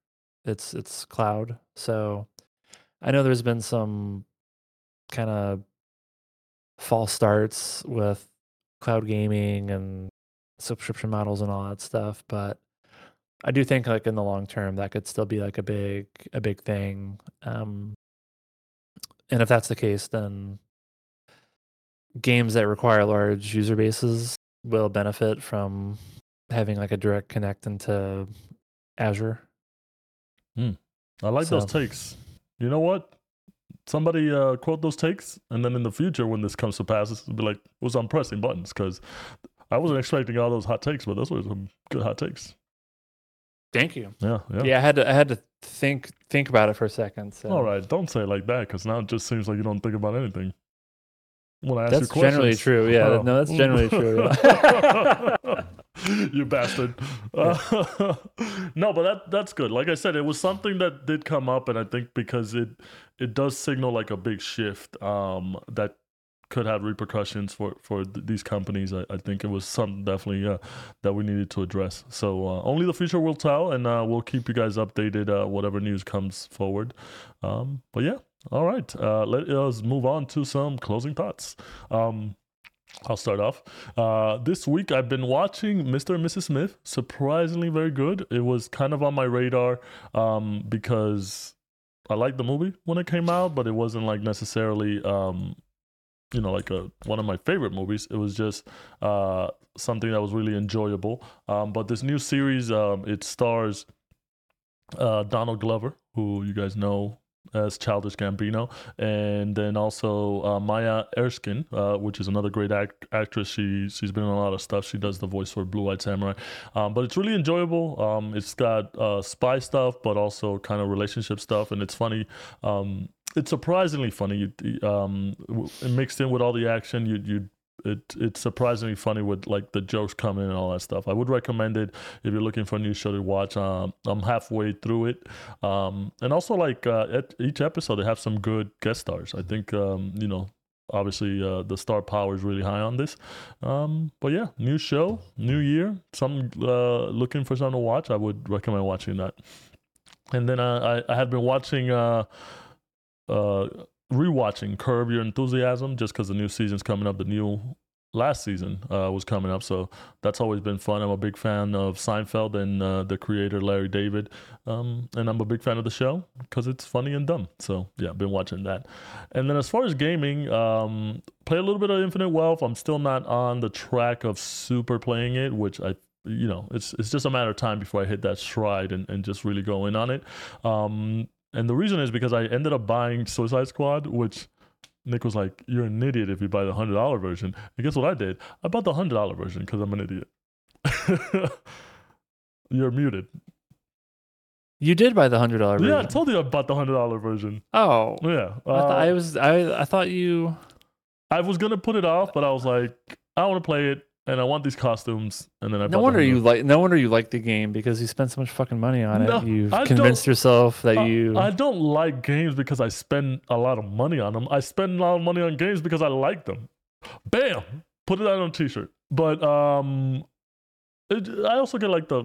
It's it's cloud. So I know there's been some kind of false starts with cloud gaming and subscription models and all that stuff, but I do think like in the long term that could still be like a big a big thing. Um and if that's the case then games that require large user bases will benefit from having like a direct connect into Azure. I like those takes. You know what? Somebody uh, quote those takes, and then in the future, when this comes to pass, will be like, was I'm pressing buttons because I wasn't expecting all those hot takes, but those were some good hot takes. Thank you. Yeah, yeah. Yeah, I had to I had to think think about it for a second. So All right, don't say it like that because now it just seems like you don't think about anything. When I ask That's you generally true. Yeah, Oh. no, that's generally true. yeah. you bastard. Uh, no, but that that's good. Like I said, it was something that did come up, and I think because it it does signal like a big shift um, that could have repercussions for for th- these companies. I, I think it was something definitely uh, that we needed to address. So uh, only the future will tell, and uh, we'll keep you guys updated uh, whatever news comes forward. Um, but yeah, all right. Uh, let us move on to some closing thoughts. Um, I'll start off. Uh, this week I've been watching Mr. and Mrs. Smith. Surprisingly, very good. It was kind of on my radar um, because I liked the movie when it came out, but it wasn't like necessarily, um, you know, like a one of my favorite movies. It was just uh, something that was really enjoyable. Um, but this new series, um, it stars uh, Donald Glover, who you guys know as Childish Gambino, and then also uh, Maya Erskine, uh, which is another great act- actress. She she's been in a lot of stuff. She does the voice for Blue Eyed Samurai, um, but it's really enjoyable. Um, it's got uh, spy stuff, but also kind of relationship stuff, and it's funny. Um, it's surprisingly funny. You, um, mixed in with all the action, you you it it's surprisingly funny with like the jokes coming and all that stuff. I would recommend it if you're looking for a new show to watch. Um, I'm halfway through it, um, and also like uh, at each episode they have some good guest stars. I think um, you know obviously uh, the star power is really high on this. Um, but yeah, new show, new year. Some uh, looking for something to watch. I would recommend watching that. And then uh, I I had been watching. Uh, uh, rewatching Curb Your Enthusiasm just because the new season's coming up. The new last season uh, was coming up, so that's always been fun. I'm a big fan of Seinfeld and uh, the creator Larry David, um, and I'm a big fan of the show because it's funny and dumb. So yeah, been watching that. And then as far as gaming, um, play a little bit of Infinite Wealth. I'm still not on the track of super playing it, which I you know, it's it's just a matter of time before I hit that stride and, and just really go in on it. Um, and the reason is because I ended up buying Suicide Squad, which Nick was like, "You're an idiot if you buy the hundred dollar version." And guess what I did? I bought the hundred dollar version because I'm an idiot. You're muted. You did buy the hundred dollar version. Yeah, I told you I bought the hundred dollar version. oh, Yeah, I, thought uh, I was. I I thought you. I was gonna put it off, but I was like, I want to play it, and I want these costumes, and then I. No wonder you like. No wonder you like the game because you spent so much fucking money on No, it. You've I convinced yourself that Uh, you. I don't like games because I spend a lot of money on them. I spend a lot of money on games because I like them. Bam! Put it out on a t-shirt. But um, it, I also get like the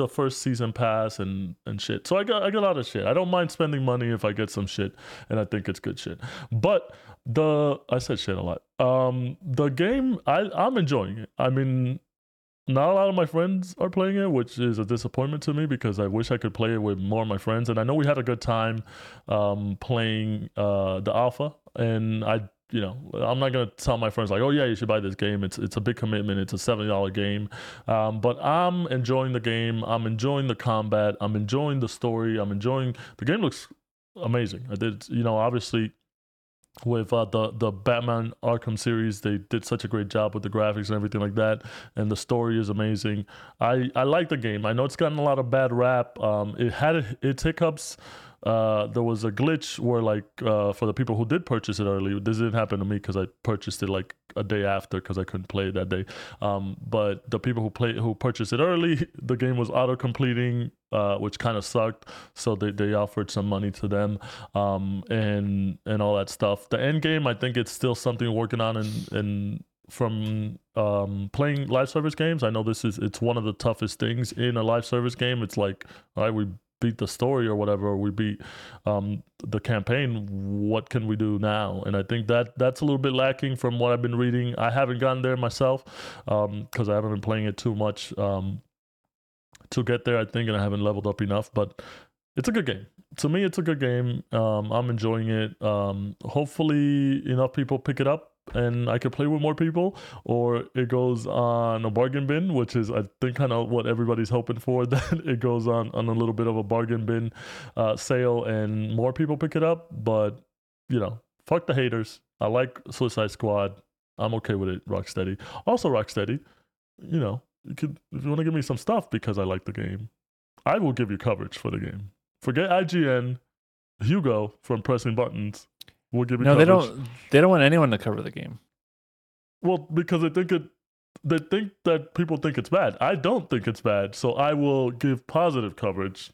the first season pass and and shit. So I got I got a lot of shit. I don't mind spending money if I get some shit and I think it's good shit. But the I said shit a lot. Um, the game I I'm enjoying it. I mean, not a lot of my friends are playing it, which is a disappointment to me because I wish I could play it with more of my friends. And I know we had a good time um, playing uh, the alpha, and I, you know, I'm not gonna tell my friends like, oh yeah, you should buy this game. It's it's a big commitment. It's a seventy dollar game, um, but I'm enjoying the game. I'm enjoying the combat. I'm enjoying the story. I'm enjoying the game. Looks amazing. I did, you know, obviously with uh, the the Batman Arkham series, they did such a great job with the graphics and everything like that, and the story is amazing. I I like the game. I know it's gotten a lot of bad rap. Um, it had its hiccups. Uh, there was a glitch where like uh, for the people who did purchase it early, this didn't happen to me because I purchased it like a day after because I couldn't play it that day. Um, but the people who play who purchased it early, the game was auto completing, uh, which kind of sucked. So they, they offered some money to them, um, and and all that stuff. The end game, I think it's still something working on, and and from um, playing live service games, I know this is it's one of the toughest things in a live service game. It's like, all right, we beat the story or whatever, we beat um, the campaign. What can we do now? And I think that that's a little bit lacking from what I've been reading. I haven't gotten there myself because I haven't been playing it too much um, to get there. I think, and I haven't leveled up enough, but. It's a good game. To me, it's a good game. Um, I'm enjoying it. Um, hopefully, enough people pick it up and I could play with more people, or it goes on a bargain bin, which is I think kind of what everybody's hoping for. That it goes on on a little bit of a bargain bin uh, sale, and more people pick it up. But you know, fuck the haters. I like Suicide Squad. I'm okay with it. Rocksteady. Also, Rocksteady. You know, you could if you want to give me some stuff because I like the game, I will give you coverage for the game. Forget IGN. Hugo from pressing buttons will give you. no, they don't. They don't want anyone to cover the game. Well, because they think it, they think that people think it's bad. I don't think it's bad, so I will give positive coverage.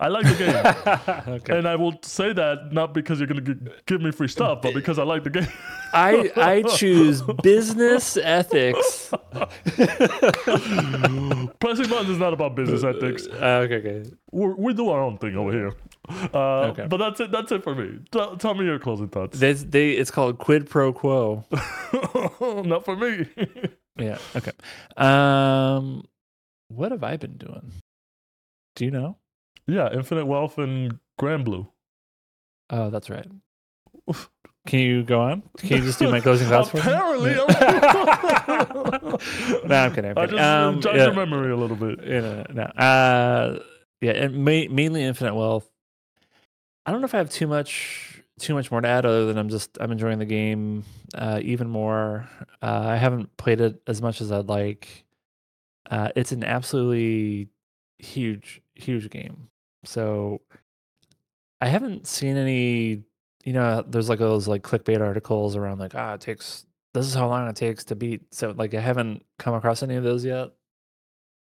I like the game, okay. and I will say that not because you're gonna g- give me free stuff, but because I like the game. I I choose business ethics. Pressing buttons is not about business ethics. Uh, okay, okay. We're, we do our own thing over here. Uh, Okay. But that's it. That's it for me. Tell, tell me your closing thoughts. They, they it's called quid pro quo. not for me. Yeah. Okay. Um, what have I been doing? Do you know? yeah, Infinite Wealth and Granblue. Oh, that's right. Can you go on? Can you just do my closing thoughts for me? Apparently, no, I'm kidding. I'm I just Um, jogged yeah. your memory a little bit. you know, no. Uh, yeah, and ma- mainly infinite wealth. I don't know if I have too much too much more to add other than I'm just I'm enjoying the game uh, even more. Uh, I haven't played it as much as I'd like. Uh, it's an absolutely huge huge game. So I haven't seen any. You know, there's like those like clickbait articles around like ah it takes this is how long it takes to beat. So like I haven't come across any of those yet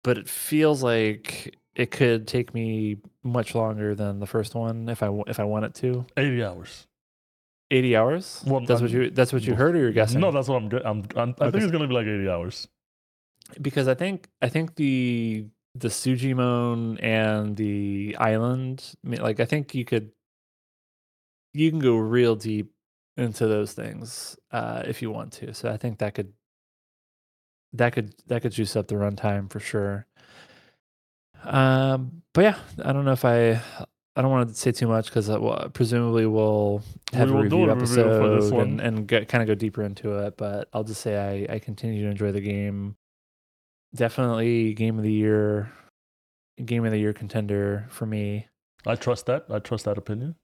but it feels like it could take me much longer than the first one if I if I want it to. 80 hours. 80 hours? Well, that's what I'm- you that's what you heard or you're guessing? No, that's what I'm. I'm, I'm I Okay. think it's gonna be like 80 hours. because I think I think the the Sujimon and the island like I think you could you can go real deep into those things uh if you want to. So I think that could that could that could juice up the runtime for sure. Um, but yeah, I don't know if I I don't want to say too much because well, presumably we'll have We a review a review episode and, and get kind of go deeper into it. But I'll just say I I continue to enjoy the game. definitely game of the year, game of the year contender for me. I trust that. I trust that opinion.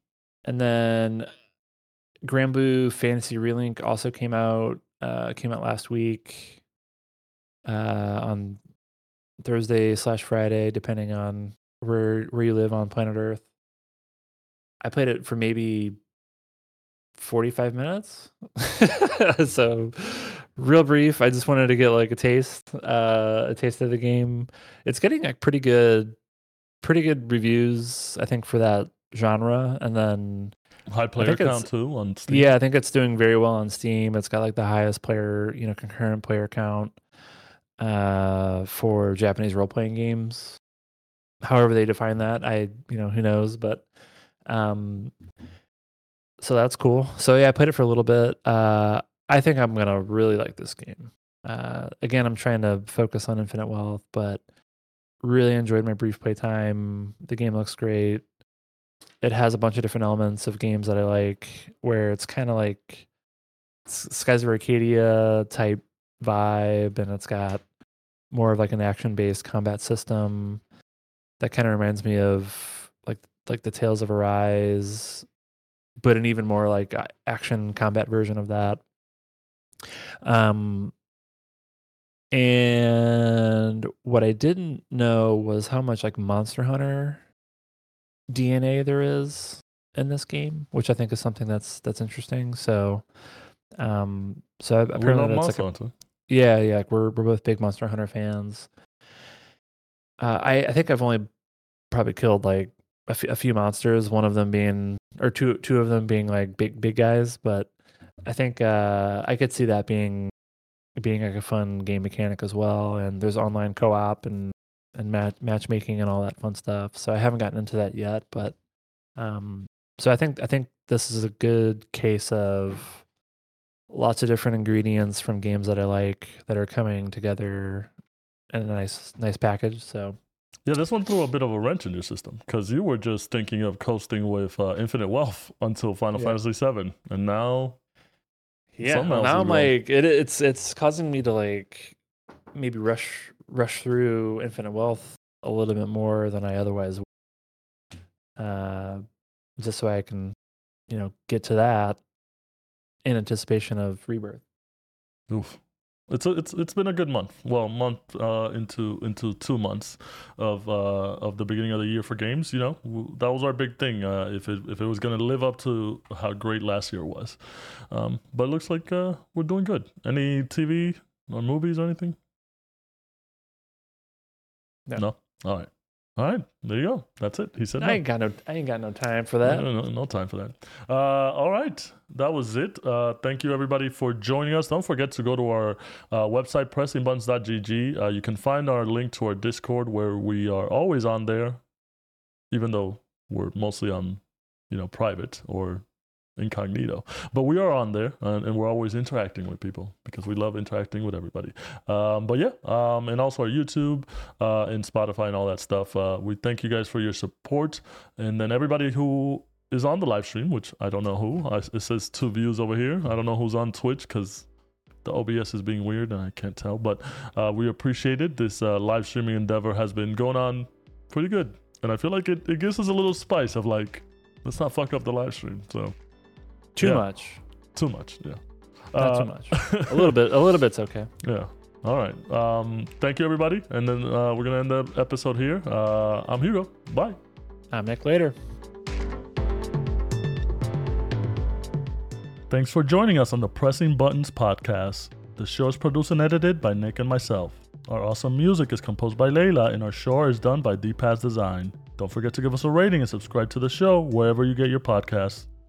And then Granblue Fantasy Relink also came out. Uh, came out last week uh, on Thursday slash Friday, depending on where where you live on planet Earth. I played it for maybe 45 minutes. so real brief. I just wanted to get like a taste, uh, a taste of the game. It's getting like pretty good, pretty good reviews, I think, for that genre. And then high player count too on Steam. Yeah, I think it's doing very well on Steam. It's got like the highest player, you know, concurrent player count uh, for Japanese role playing games. However they define that, I you know who knows, but um, so that's cool. So yeah, I played it for a little bit. Uh, I think I'm gonna really like this game. Uh, again, I'm trying to focus on Infinite Wealth, but really enjoyed my brief playtime. The game looks great. It has a bunch of different elements of games that I like, where it's kind of like Skies of Arcadia type vibe, and it's got more of like an action based combat system that kind of reminds me of like like the Tales of Arise, but an even more like action combat version of that. Um, and what I didn't know was how much like Monster Hunter DNA there is in this game, which I think is something that's that's interesting. So, um, so apparently that's like a, yeah, yeah. We're we're both big Monster Hunter fans. Uh, I I think I've only probably killed like a, f- a few monsters. One of them being or two two of them being like big big guys. But I think uh, I could see that being being like a fun game mechanic as well. And there's online co-op and and match matchmaking and all that fun stuff. So I haven't gotten into that yet, but um, so I think I think this is a good case of lots of different ingredients from games that I like that are coming together in a nice nice package. So yeah, this one threw a bit of a wrench in your system because you were just thinking of coasting with uh, Infinite Wealth until Final yeah. Fantasy VII, and now yeah, now I'm like it, it's it's causing me to like maybe rush rush through Infinite Wealth a little bit more than I otherwise would. Uh, just so I can you know get to that in anticipation of rebirth. Oof. It's a, it's it's been a good month. Well, month uh, into into two months of uh, of the beginning of the year for games. You know, that was our big thing. Uh, if it if it was gonna live up to how great last year was, um, but it looks like uh, we're doing good. Any TV or movies or anything? No. no? All right. All right, there you go. That's it. He said, "I no. ain't got no, I ain't got no time for that. No, no, no, no time for that." Uh, all right, that was it. Uh, thank you everybody for joining us. Don't forget to go to our uh, website pressingbuttons.gg. Uh, you can find our link to our Discord where we are always on there, even though we're mostly on, you know, private or incognito. But we are on there and, and, we're always interacting with people because we love interacting with everybody. Um, but yeah, um, and also our YouTube uh, and Spotify and all that stuff. Uh, we thank you guys for your support. And then everybody who is on the live stream, which I don't know who, I, it says two views over here. I don't know who's on Twitch because the OBS is being weird and I can't tell. But uh, we appreciate it. This uh, live streaming endeavor has been going on pretty good. And I feel like it, it gives us a little spice of like, let's not fuck up the live stream. So too yeah. much. Too much. Yeah. Not uh, too much. a little bit. A little bit's okay. Yeah. All right. Um, thank you, everybody. And then uh, we're gonna end the episode here. Uh, I'm Hugo. Bye. I'm Nick. Later. Thanks for joining us on the Pressing Buttons podcast. The show is produced and edited by Nick and myself. Our awesome music is composed by Layla, and our show is done by DPaz Design. Don't forget to give us a rating and subscribe to the show wherever you get your podcasts.